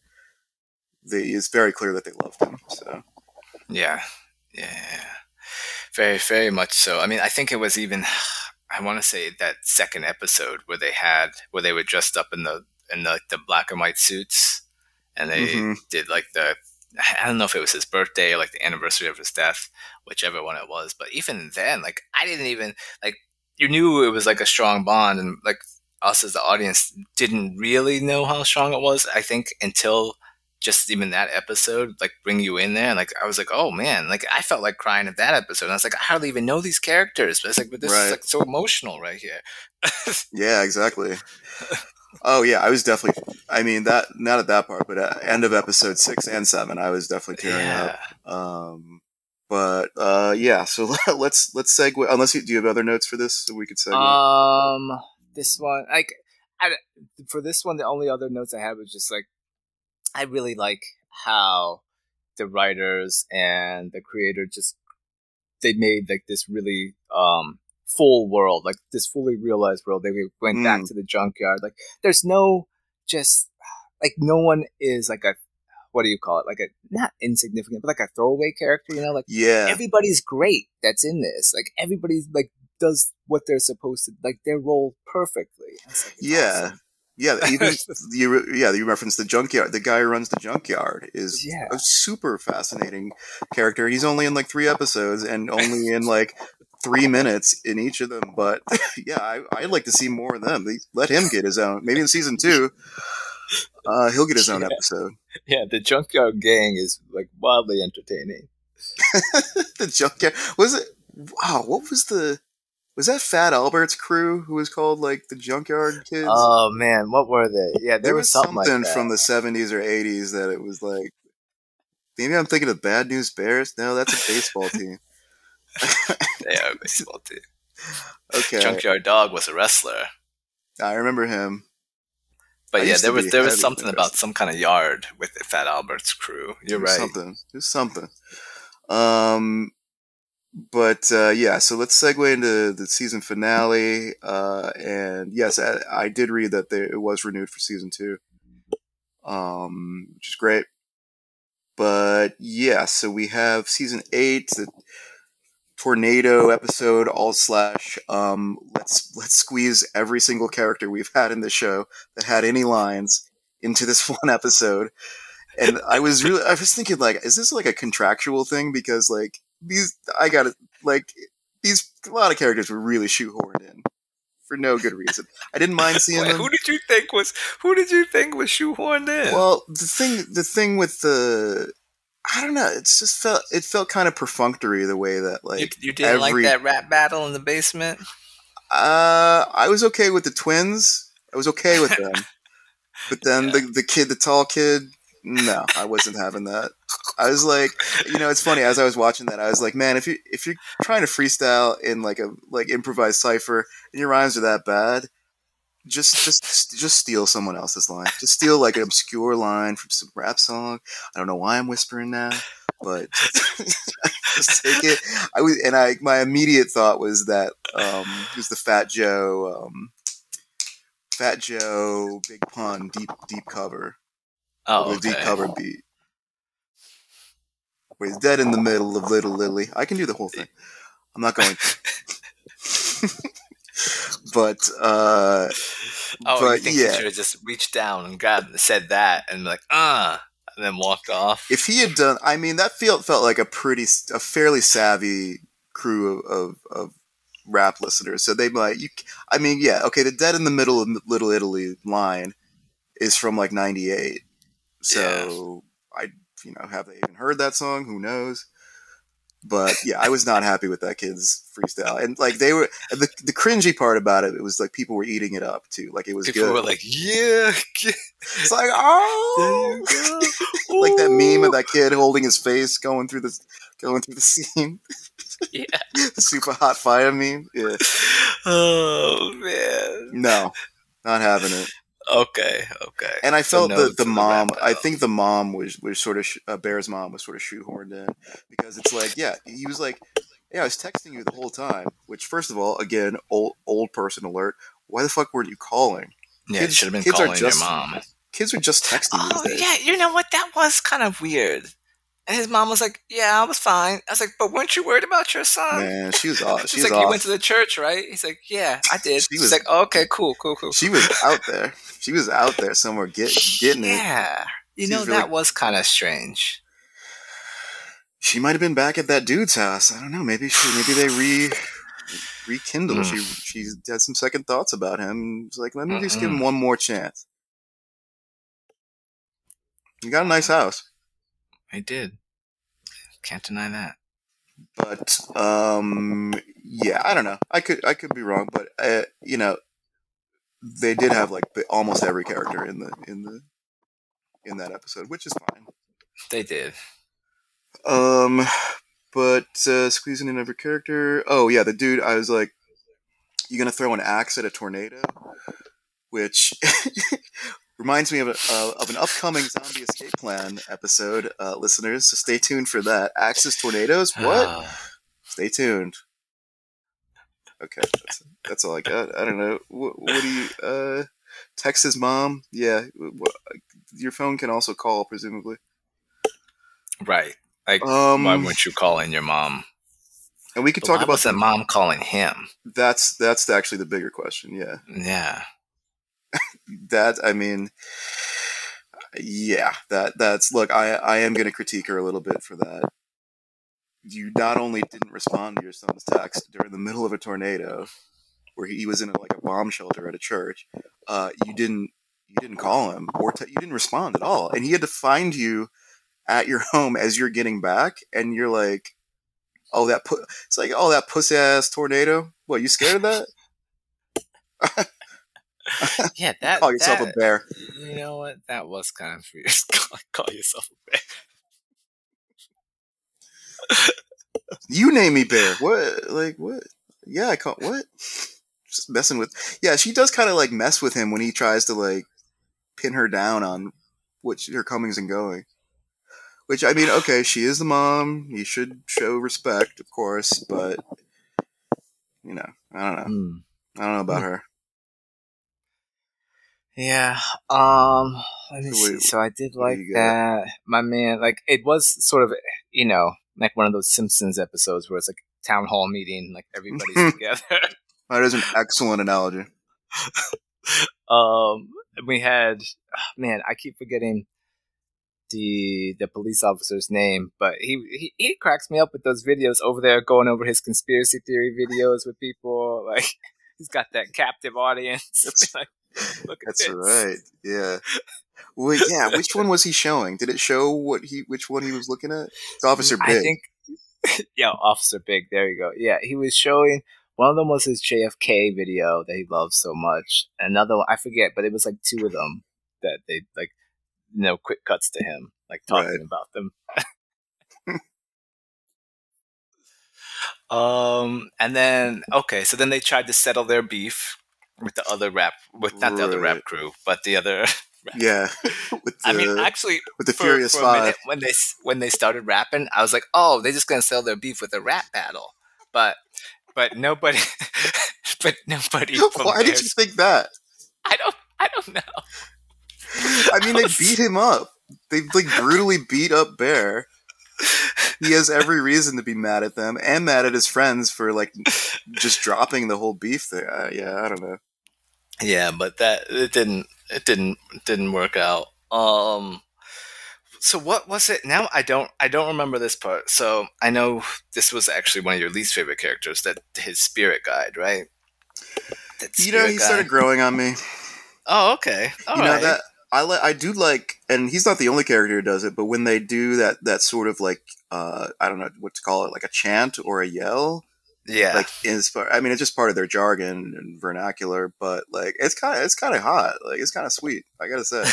they, it's very clear that they loved him. So Yeah, yeah, very, very much so. I mean, I think it was even, I want to say that second episode where they had where they were dressed up in the in the, the black and white suits, and they Mhm. did like the. I don't know if it was his birthday or like the anniversary of his death, whichever one it was. But even then, like I didn't even like you knew it was like a strong bond, and like us as the audience didn't really know how strong it was. I think until just even that episode, like bring you in there. And like I was like, oh man, like I felt like crying at that episode. And I was like, I hardly even know these characters, but it's like, but this Right. is like so emotional right here. (laughs) yeah, exactly. oh yeah, I was definitely. I mean that not at that part, but at end of episode six and seven, I was definitely tearing up. Um, but uh, yeah, so (laughs) let's let's segue. Unless you do you have other notes for this, so we could segue. Um, this one, like, I, for this one, the only other notes I had was just like, I really like how the writers and the creator just they made like this really um full world, like this fully realized world. They went back Mm. to the junkyard. Like, there's no just like no one is like a what do you call it? Like a not insignificant, but like a throwaway character. You know, like yeah, everybody's great that's in this. Like everybody's like does what they're supposed to like their role perfectly. Like, Yeah. awesome. Yeah, (laughs) even you. Yeah, you referenced the junkyard. The guy who runs the junkyard is Yeah. a super fascinating character. He's only in like three episodes and only in like three minutes in each of them. But (laughs) yeah, I, I'd like to see more of them. They- Let him get his own. Maybe in season two, uh, he'll get his own Yeah. episode. Yeah, the Junkyard Gang is like wildly entertaining. (laughs) the junkyard was it? Wow, what was the? Was that Fat Albert's crew who was called like the Junkyard Kids? Oh man, what were they? Yeah, there, there was was something, something like that. from the 70s or 80s that it was like maybe i'm thinking of bad news bears no that's a baseball (laughs) team They are a (laughs) baseball team. okay Junkyard Dog was a wrestler, i remember him but I yeah, there was there was something about some kind of yard with the Fat Albert's crew. You're right. something was something um but uh, yeah so let's segue into the season finale uh, and yes I, I did read that there, it was renewed for season two um, which is great. But yeah so we have season eight the tornado episode all slash um let's let's squeeze every single character we've had in the show that had any lines into this (laughs) one episode. And i was really i was thinking like is this like a contractual thing? Because like these i gotta like these a lot of characters were really shoehorned in for no good reason i didn't mind (laughs) seeing Wait, them who did you think was who did you think was shoehorned in? well, the thing, the thing with the, I don't know. It's just felt it felt kind of perfunctory the way that you, like you didn't every- like that rap battle in the basement? uh, I was okay with the twins. I was okay with (laughs) them, but then Yeah. the the kid, the tall kid, no, I wasn't having that. I was like, you know, it's funny. As I was watching that, I was like, man, if you if you're trying to freestyle in like a like improvised cipher and your rhymes are that bad. Just, just, just steal someone else's line. Just steal like an obscure line from some rap song. I don't know why I'm whispering now, but (laughs) just take it. I was, and I, my immediate thought was that um, it was the Fat Joe, um, Fat Joe, Big Pun, deep, deep cover, Oh, the okay. deep cover beat. Where he's dead in the middle of Little Italy. I can do the whole thing. I'm not going (laughs) but uh, Oh, but you think yeah. you should have just reached down and grabbed, said that, and like, ah, and then walked off. if he had done, I mean, that felt felt like a pretty, a fairly savvy crew of, of, of rap listeners. So they might, you, I mean, yeah, okay, the dead in the middle of Little Italy line is from like '98. So you know, have they even heard that song? Who knows? But yeah, I was not happy with that kid's freestyle, and like they were the the cringy part about it. It was like people were eating it up too. Like it was People good. were like, yeah, it's like oh, (laughs) like that meme of that kid holding his face going through the going through the scene. (laughs) Yeah. (laughs) the super hot fire meme. Yeah. Oh man. No, not having it. Okay. Okay. And I So felt no that the the mom. rap I think the mom was was sort of sh- uh, Bear's mom was sort of shoehorned in because it's like, yeah, he was like, yeah, I was texting you the whole time. Which, first of all, again, old old person alert. Why the fuck weren't you calling? Yeah, kids- should have been kids are calling your just- mom. Kids are just texting Oh yeah, you know what? That was kind of weird. And his mom was like, "Yeah, I was fine." I was like, "But weren't you worried about your son?" Man, she was off. (laughs) She's She's like, off. "You went to the church, right?" He's like, "Yeah, I did." She She's was- like, oh, "Okay, cool, cool, cool." she was out there. She was out there somewhere get, getting it. yeah, you know really- that was kind of strange. She might have been back at that dude's house. I don't know. Maybe she, maybe they re rekindle. Hmm. She she had some second thoughts about him. She's like, let me just give him one more chance. You got a nice house, I did. Can't deny that. but um, yeah, I don't know. I could I could be wrong, but uh, you know, they did have like almost every character in the in the in that episode, which is fine. They did. Um, but uh, squeezing in every character. Oh yeah, the dude. I was like, "You gonna throw an axe at a tornado?" Which (laughs) reminds me of, a, uh, of an upcoming zombie escape plan episode, uh, listeners. So stay tuned for that. Axes, tornadoes. What? Ah, stay tuned. Okay, that's, that's all I got. I don't know. What, what do you uh, text his mom? Yeah, your phone can also call, presumably. right. Like, Um, why weren't you call calling your mom? and we could But talk about wasn't mom calling him? That's that's actually the bigger question. Yeah, Yeah. That I mean, yeah, that that's look. I I am going to critique her a little bit for that. You not only didn't respond to your son's text during the middle of a tornado, where he was in a, like a bomb shelter at a church, uh, you didn't you didn't call him or you didn't respond at all, and he had to find you at your home as you're getting back, and you're like, oh that pu-. it's like oh that pussy ass tornado. What you scared of that? (laughs) (laughs) yeah, that call yourself that, a bear. You know what? That was kind of weird. (laughs) call, call yourself a bear. you name me bear. What? Like what? Yeah, I call what? Just messing with. Yeah, she does kind of like mess with him when he tries to like pin her down on what her comings and going. Which I mean, okay, she is the mom. You should show respect, of course, but you know, I don't know. Hmm. I don't know about her. Yeah. Um. Let me So see. wait, So I did like that. My man, like it was sort of, you know, like one of those Simpsons episodes where it's like town hall meeting, like everybody's (laughs) together. That is an excellent analogy. (laughs) um. We had, man, I keep forgetting the the police officer's name, but he, he he cracks me up with those videos over there going over his conspiracy theory videos with people. Like (laughs) he's got that captive audience. Like, (laughs) look That's this. right. Yeah. Wait, yeah. Which one was he showing? Did it show what he? Which one he was looking at? It's Officer Big. I think, (laughs) yeah, Officer Big. There you go. Yeah, he was showing. One of them was his JFK video that he loves so much. Another one, I forget, but it was like two of them that they like, you know, quick cuts to him, like talking Right. about them. (laughs) um, and then okay, so then they tried to settle their beef with the other rap, with not the other rap crew, but the other. (laughs) yeah. (laughs) with the, I mean, actually, with the for, Furious for Five. minute when they when they started rapping, I was like, oh, they're just gonna sell their beef with a rap battle. But but nobody, (laughs) but nobody. Why did you think that? I don't. I don't know. I mean, they beat him up. They like brutally beat up Bear. He has every reason to be mad at them and mad at his friends for like just dropping the whole beef there. Uh, yeah, I don't know. Yeah, but that it didn't. It didn't. It didn't work out. Um. So what was it? Now I don't. I don't remember this part. So I know this was actually one of your least favorite characters. That his spirit guide, right? That You know, he guide. started growing on me. Oh, okay. All you know right. that I li- I do like, and he's not the only character who does it. But when they do that, that sort of like uh, I don't know what to call it, like a chant or a yell, yeah. like inspire. I mean, it's just part of their jargon and vernacular, but like it's kind of it's kind of hot. Like it's kind of sweet. I gotta say,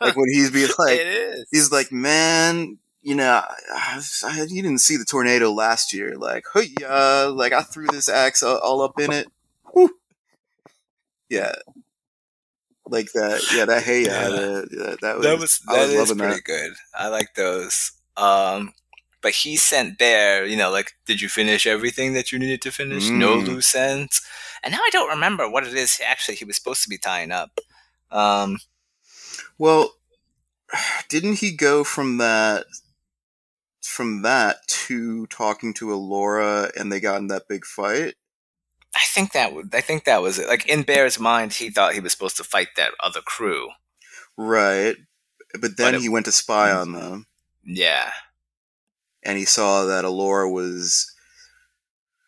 like when he's being (laughs) like, it is. he's like, man. You know, I, I, you didn't see the tornado last year. Like, hey yeah, like I threw this axe all, all up in it. Whew. Yeah, like that. Yeah, that hey, yeah, that, that was that was I that was pretty that. good. I like those. Um, but he sent Bear, you know, like, did you finish everything that you needed to finish? No Mm. loose ends. And now I don't remember what it is. Actually, he was supposed to be tying up. Um, Well, didn't he go from that from that to talking to Elora and they got in that big fight? I think that would. I think that was it. Like in Bear's mind, he thought he was supposed to fight that other crew. Right. But then But it- he went to spy on them Yeah. And he saw that Elora was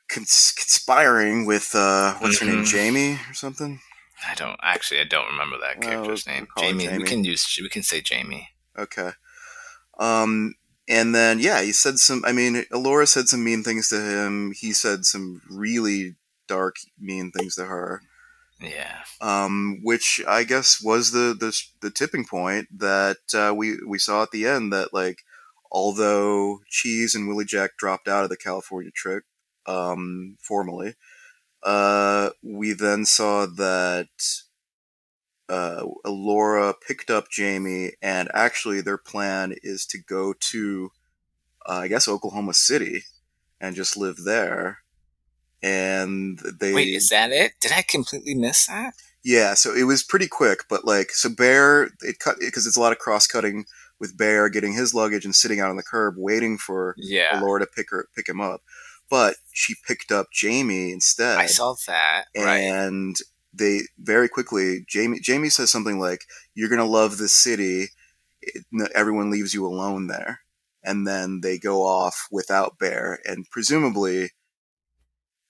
cons- conspiring with uh what's her name, Mhm. Jamie or something? I don't actually. I don't remember that character's we'll name. Jamie, Jamie. We can use. We can say Jamie. Okay. Um and then yeah, he said some I mean, Elora said some mean things to him. He said some really dark mean things to her. Yeah. um, which I guess was the the, the tipping point that uh, we we saw at the end that like although Cheese and Willie Jack dropped out of the California trip um, formally, uh, we then saw that uh, Elora picked up Jamie, and actually their plan is to go to uh, I guess Oklahoma City and just live there. And they Wait, is that it? Did I completely miss that? yeah, so it was pretty quick, but like, so Bear, it cut because it's a lot of cross cutting with Bear getting his luggage and sitting out on the curb waiting for Yeah. Elora to pick her pick him up, but she picked up Jamie instead, I saw that. right. and they very quickly Jamie Jamie says something like, "You're gonna love this city. It, everyone leaves you alone there." And then they go off without Bear, and presumably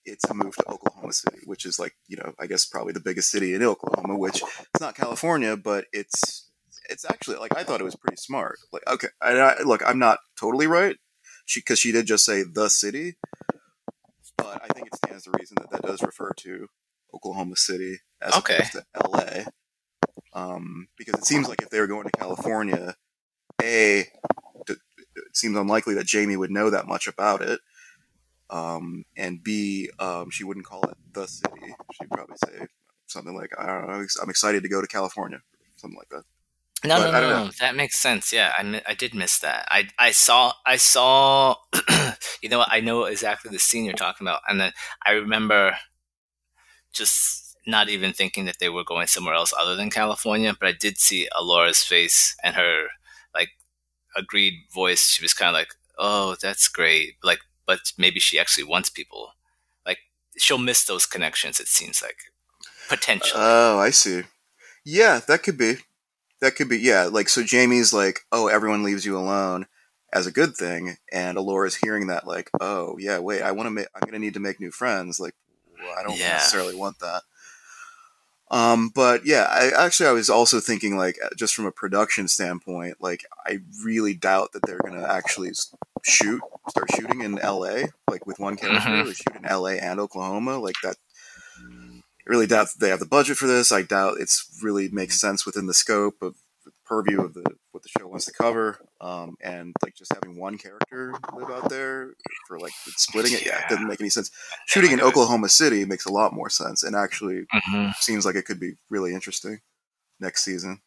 it's a move to Oklahoma City, which is like you know I guess probably the biggest city in Oklahoma, which it's not California, but it's it's actually like I thought it was pretty smart. Like okay, I, I, look, I'm not totally right, because she did just say the city, but I think it stands to reason that that does refer to Oklahoma City as Okay. opposed to L.A. Um, because it seems like if they were going to California, a it seems unlikely that Jamie would know that much about it. Um, and B, um, she wouldn't call it the city. She'd probably say something like, "I don't know, I'm excited to go to California," something like that. No, But no, no, no. That makes sense. Yeah, I, I did miss that. I, I saw, I saw. (clears throat) you know, what? I know exactly the scene you're talking about, and then I remember just not even thinking that they were going somewhere else other than California. But I did see Elora's face and her like agreed voice. She was kind of like, "Oh, that's great." Like, but maybe she actually wants people. Like, she'll miss those connections. It seems like potentially. Oh, I see. Yeah, that could be. That could be. Yeah, like so. Jamie's like, "Oh, everyone leaves you alone." As a good thing, and Elora's hearing that, like, oh yeah, wait, I want to make, I'm gonna need to make new friends. Like, well, I don't Yeah. necessarily want that. Um, but yeah, I actually I was also thinking like just from a production standpoint, like I really doubt that they're gonna actually shoot start shooting in L.A. like with one character. Mhm. They shoot in L.A. and Oklahoma, like that. Really doubt that they have the budget for this. I doubt it's really makes sense within the scope of the purview of the what the show wants to cover. Um, and like just having one character live out there for like splitting it, yeah, it doesn't make any sense. Shooting in Oklahoma City makes a lot more sense, and actually Mhm. seems like it could be really interesting next season.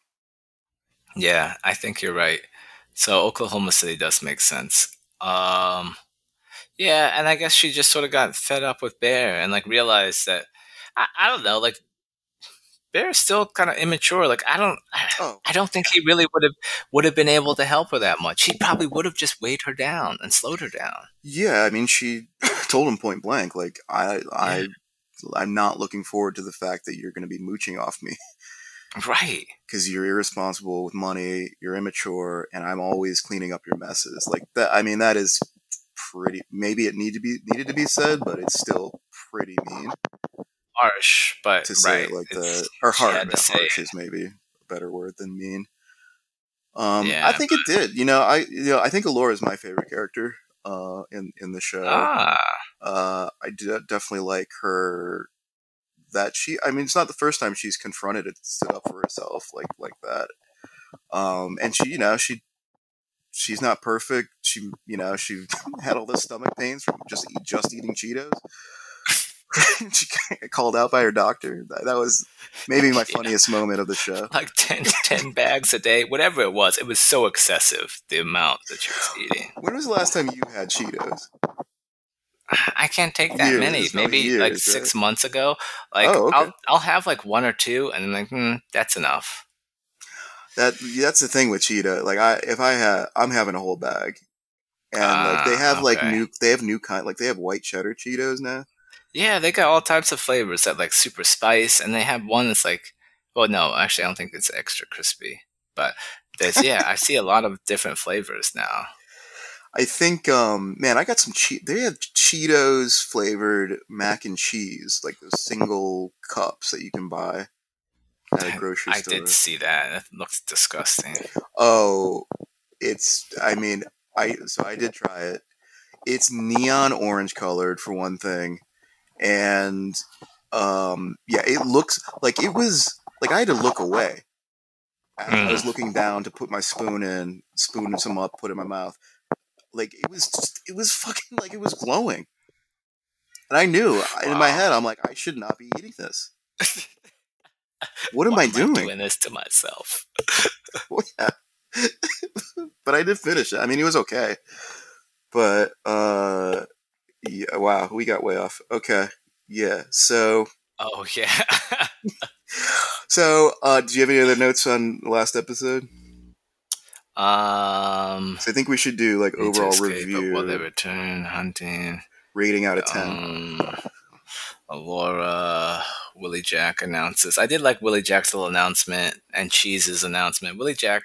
Yeah, I think you're right. So Oklahoma City does make sense. Um, yeah, and I guess she just sort of got fed up with Bear and like realized that I, I don't know, like Bear's still kind of immature. Like I don't, Oh, I don't think he really would have would have been able to help her that much. He probably would have just weighed her down and slowed her down. yeah. I mean, she (laughs) told him point blank, like I, I, I'm not looking forward to the fact that you're going to be mooching off me (laughs) Right. because you're irresponsible with money, you're immature, and I'm always cleaning up your messes. Like that. I mean, that is pretty. Maybe it need to be needed to be said, but it's still pretty mean Harsh, but to say right. it like the or hard. had to say Harsh it. is maybe a better word than mean. Um, Yeah, I think it did. You know, I you know I think Elora is my favorite character uh, in in the show. Ah, Uh, I do definitely like her. That she, I mean, it's not the first time she's confronted and stood up for herself like like that. Um, and she, you know, she she's not perfect. She, you know, she (laughs) had all the stomach pains from just just eating Cheetos. (laughs) she got called out by her doctor. That, was maybe my (laughs) Yeah. funniest moment of the show. like 10, (laughs) 10 bags a day, whatever it was. It was so excessive the amount that she was eating. When was the last time you had Cheetos? (sighs) I can't take that Years, many. Maybe years, like right? six months ago. Like Oh, okay. I'll I'll have like one or two, and I'm like, hmm, that's enough. That that's the thing with Cheetah. Like I, if I have, I'm having a whole bag, and like they Ah, have like new, they have new kind, like they have white cheddar Cheetos now. Yeah, they got all types of flavors that like super spice, and they have one that's like, well, no, actually, I don't think it's extra crispy, but there's yeah, I see a lot of different flavors now. I think, um, man, I got some che- They have Cheetos flavored mac and cheese, like those single cups that you can buy at a grocery I store. I did see that. It looks disgusting. Oh, it's. I mean, I so I did try it. It's neon orange colored for one thing, and um, yeah, it looks like it was like I had to look away. I was looking down to put my spoon in, spoon some up, put in my mouth. Like it was, just, it was fucking like it was glowing, and I knew in my head, I'm like, I should not be eating this. What am I doing? doing this to myself? (laughs) Well, yeah. (laughs) but I did finish it. I mean, it was okay. But uh yeah, wow, we got way off. Okay. Yeah. So Oh yeah. (laughs) so uh do you have any other notes on the last episode? um. So I think we should do like overall escape, but Will they return hunting? rating out of 10. Um, Aurora Willie Jack announces. I did like Willie Jack's little announcement and Cheese's announcement. Willie Jack,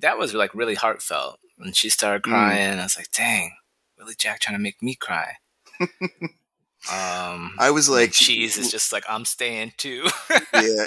that was like really heartfelt. and she started Mm. crying, I was like, "Dang, Willie Jack trying to make me cry." (laughs) um, I was like, Cheese is just like, "I'm staying too." yeah, (laughs)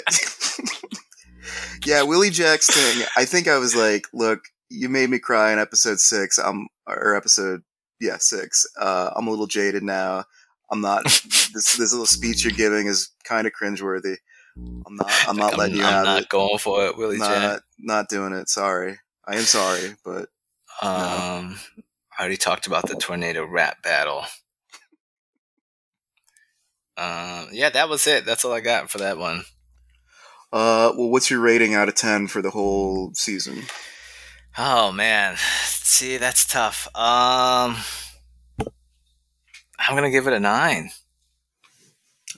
(laughs) yeah. Willie Jack's thing. I think I was like, look, you made me cry in episode six. I'm or episode yeah six. Uh, I'm a little jaded now. I'm not. this this little speech you're giving is kind of cringeworthy. I'm not. I'm not Like, letting you I'm have not it. going for it, Willie Jack. Not not doing it. Sorry. I am sorry, but Um, I already talked about the tornado rap battle. Um, yeah, that was it. That's all I got for that one. uh, well, what's your rating out of ten for the whole season? Oh man, see, that's tough. Um, I'm gonna give it a nine.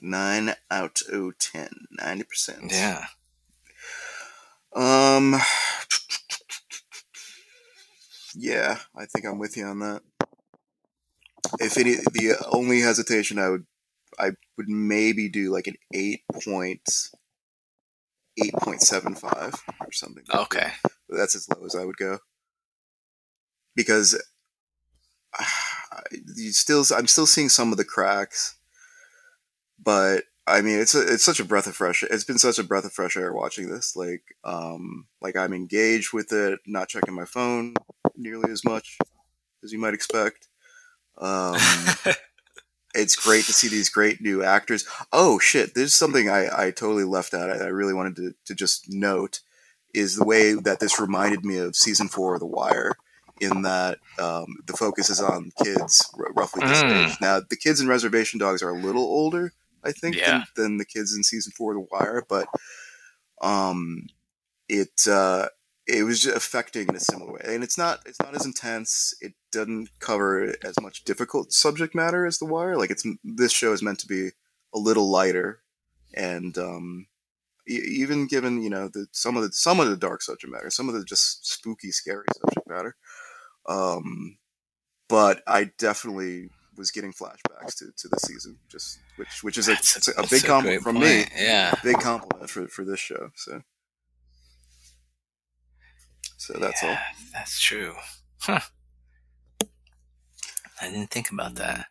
Nine out of ten. Ninety percent. Yeah. Um. Yeah, I think I'm with you on that. If any, the only hesitation I would, I would maybe do like an eight point, eight point seven five or something. Okay. that. that's as low as I would go. Because (sighs) you still, I'm still seeing some of the cracks, but I mean, it's a, it's such a breath of fresh. Air it's been such a breath of fresh air watching this. Like, um, like I'm engaged with it, not checking my phone nearly as much as you might expect. Um, (laughs) it's great to see these great new actors. Oh shit! There's something I, I totally left out. I, I really wanted to, to just note is the way that this reminded me of season four of The Wire. In that um, the focus is on kids r- roughly this Mm. age. Now the kids in Reservation Dogs are a little older, I think, Yeah. than, than the kids in season four of The Wire, but um, it uh, it was just affecting in a similar way, and it's not it's not as intense. It doesn't cover as much difficult subject matter as The Wire. Like it's this show is meant to be a little lighter, and um, e- even given you know the some of the some of the dark subject matter, some of the just spooky, scary subject matter. Um, but I definitely was getting flashbacks to, to the season, just which which is a, it's a, big compliment from me. Yeah. big compliment for for this show. So, so that's all. Yeah, That's true. Huh. I didn't think about that.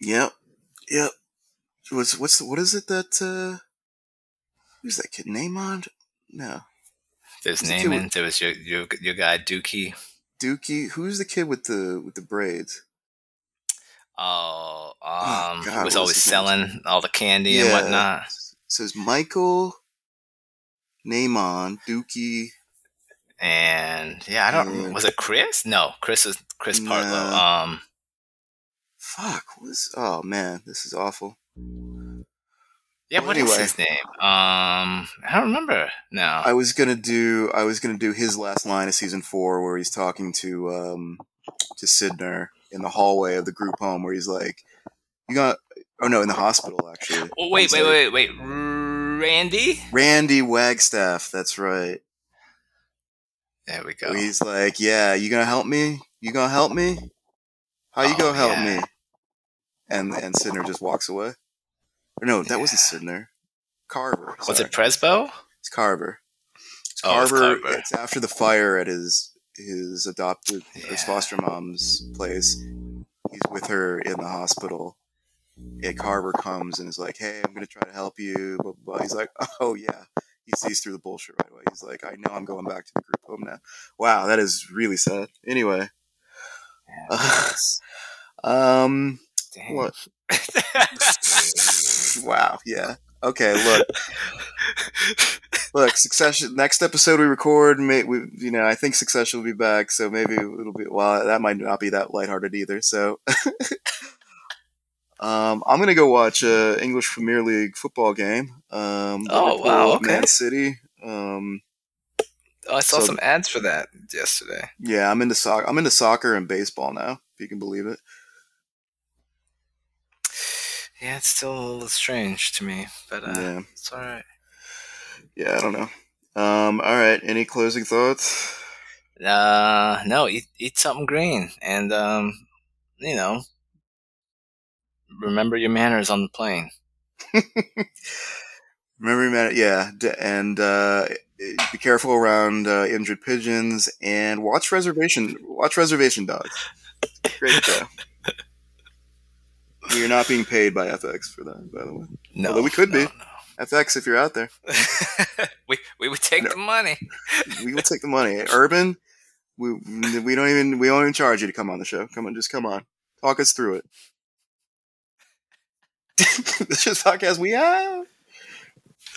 Yep, yep. What's what's the, what is it that uh who's that kid? Namond? No, There's Who's the kid Namond. with- There was your your your guy Dookie. Dookie. Who's the kid with the with the braids? Oh, Oh, um, God, was always his name? selling all the candy and whatnot. So it's Michael, Namond, Dookie. And yeah, I don't. Yeah. Was it Chris? No, Chris is Chris No. Partlow. Um, Fuck. What is? Oh man, this is awful. yeah. Well, What is anyway. his name? Um, I don't remember now. I was gonna do. I was gonna do his last line of season four, where he's talking to um to Sydnor in the hallway of the group home, where he's like, "You got." Oh no, in the hospital actually. oh, wait, wait, like, wait, wait. Randy. Randy Wagstaff. That's right. There we go. He's like, "Yeah, you gonna help me? You gonna help me? How you Oh, gonna help yeah. me?" And and Sydnor just walks away. Or no, that wasn't Yeah. Sydnor. Carver. Was it Prezbo? It's Carver. It's Oh, it's Carver. Carver. It's after the fire at his his adopted his foster mom's place. He's with her in the hospital. And Carver comes and is like, "Hey, I'm gonna try to help you." Blah, blah, blah. He's like, "Oh yeah." He sees through the bullshit right away. He's like, "I know I'm going back to the group home now." Wow, that is really sad. Anyway, (sighs) um, Dang. what? (laughs) wow, yeah. Okay, look, look. Succession. Next episode we record, may, we, you know, I think Succession will be back, so maybe it'll be. Well, that might not be that lighthearted either. So, (laughs) um, I'm gonna go watch a English Premier League football game. Um, Oh, wow, okay. Man City. Um, Oh, I saw So- some ads for that yesterday. yeah, I'm into soccer. I'm into soccer and baseball now, if you can believe it. Yeah, it's still a little strange to me, but uh, Yeah. it's all right. Yeah, I don't know. Um, all right. Any closing thoughts? Uh, no, eat eat something green, and um, you know, remember your manners on the plane. (laughs) Memory man, yeah, d- and uh, be careful around uh, injured pigeons, and watch reservation. Watch reservation dogs. Great show. are not being paid by FX for that, by the way. No, Although we could no, be. FX, if you're out there, (laughs) we we would take the money. we will take the money. Urban, we we don't even we don't even charge you to come on the show. Come on, just come on, talk us through it. (laughs) this is podcast we have.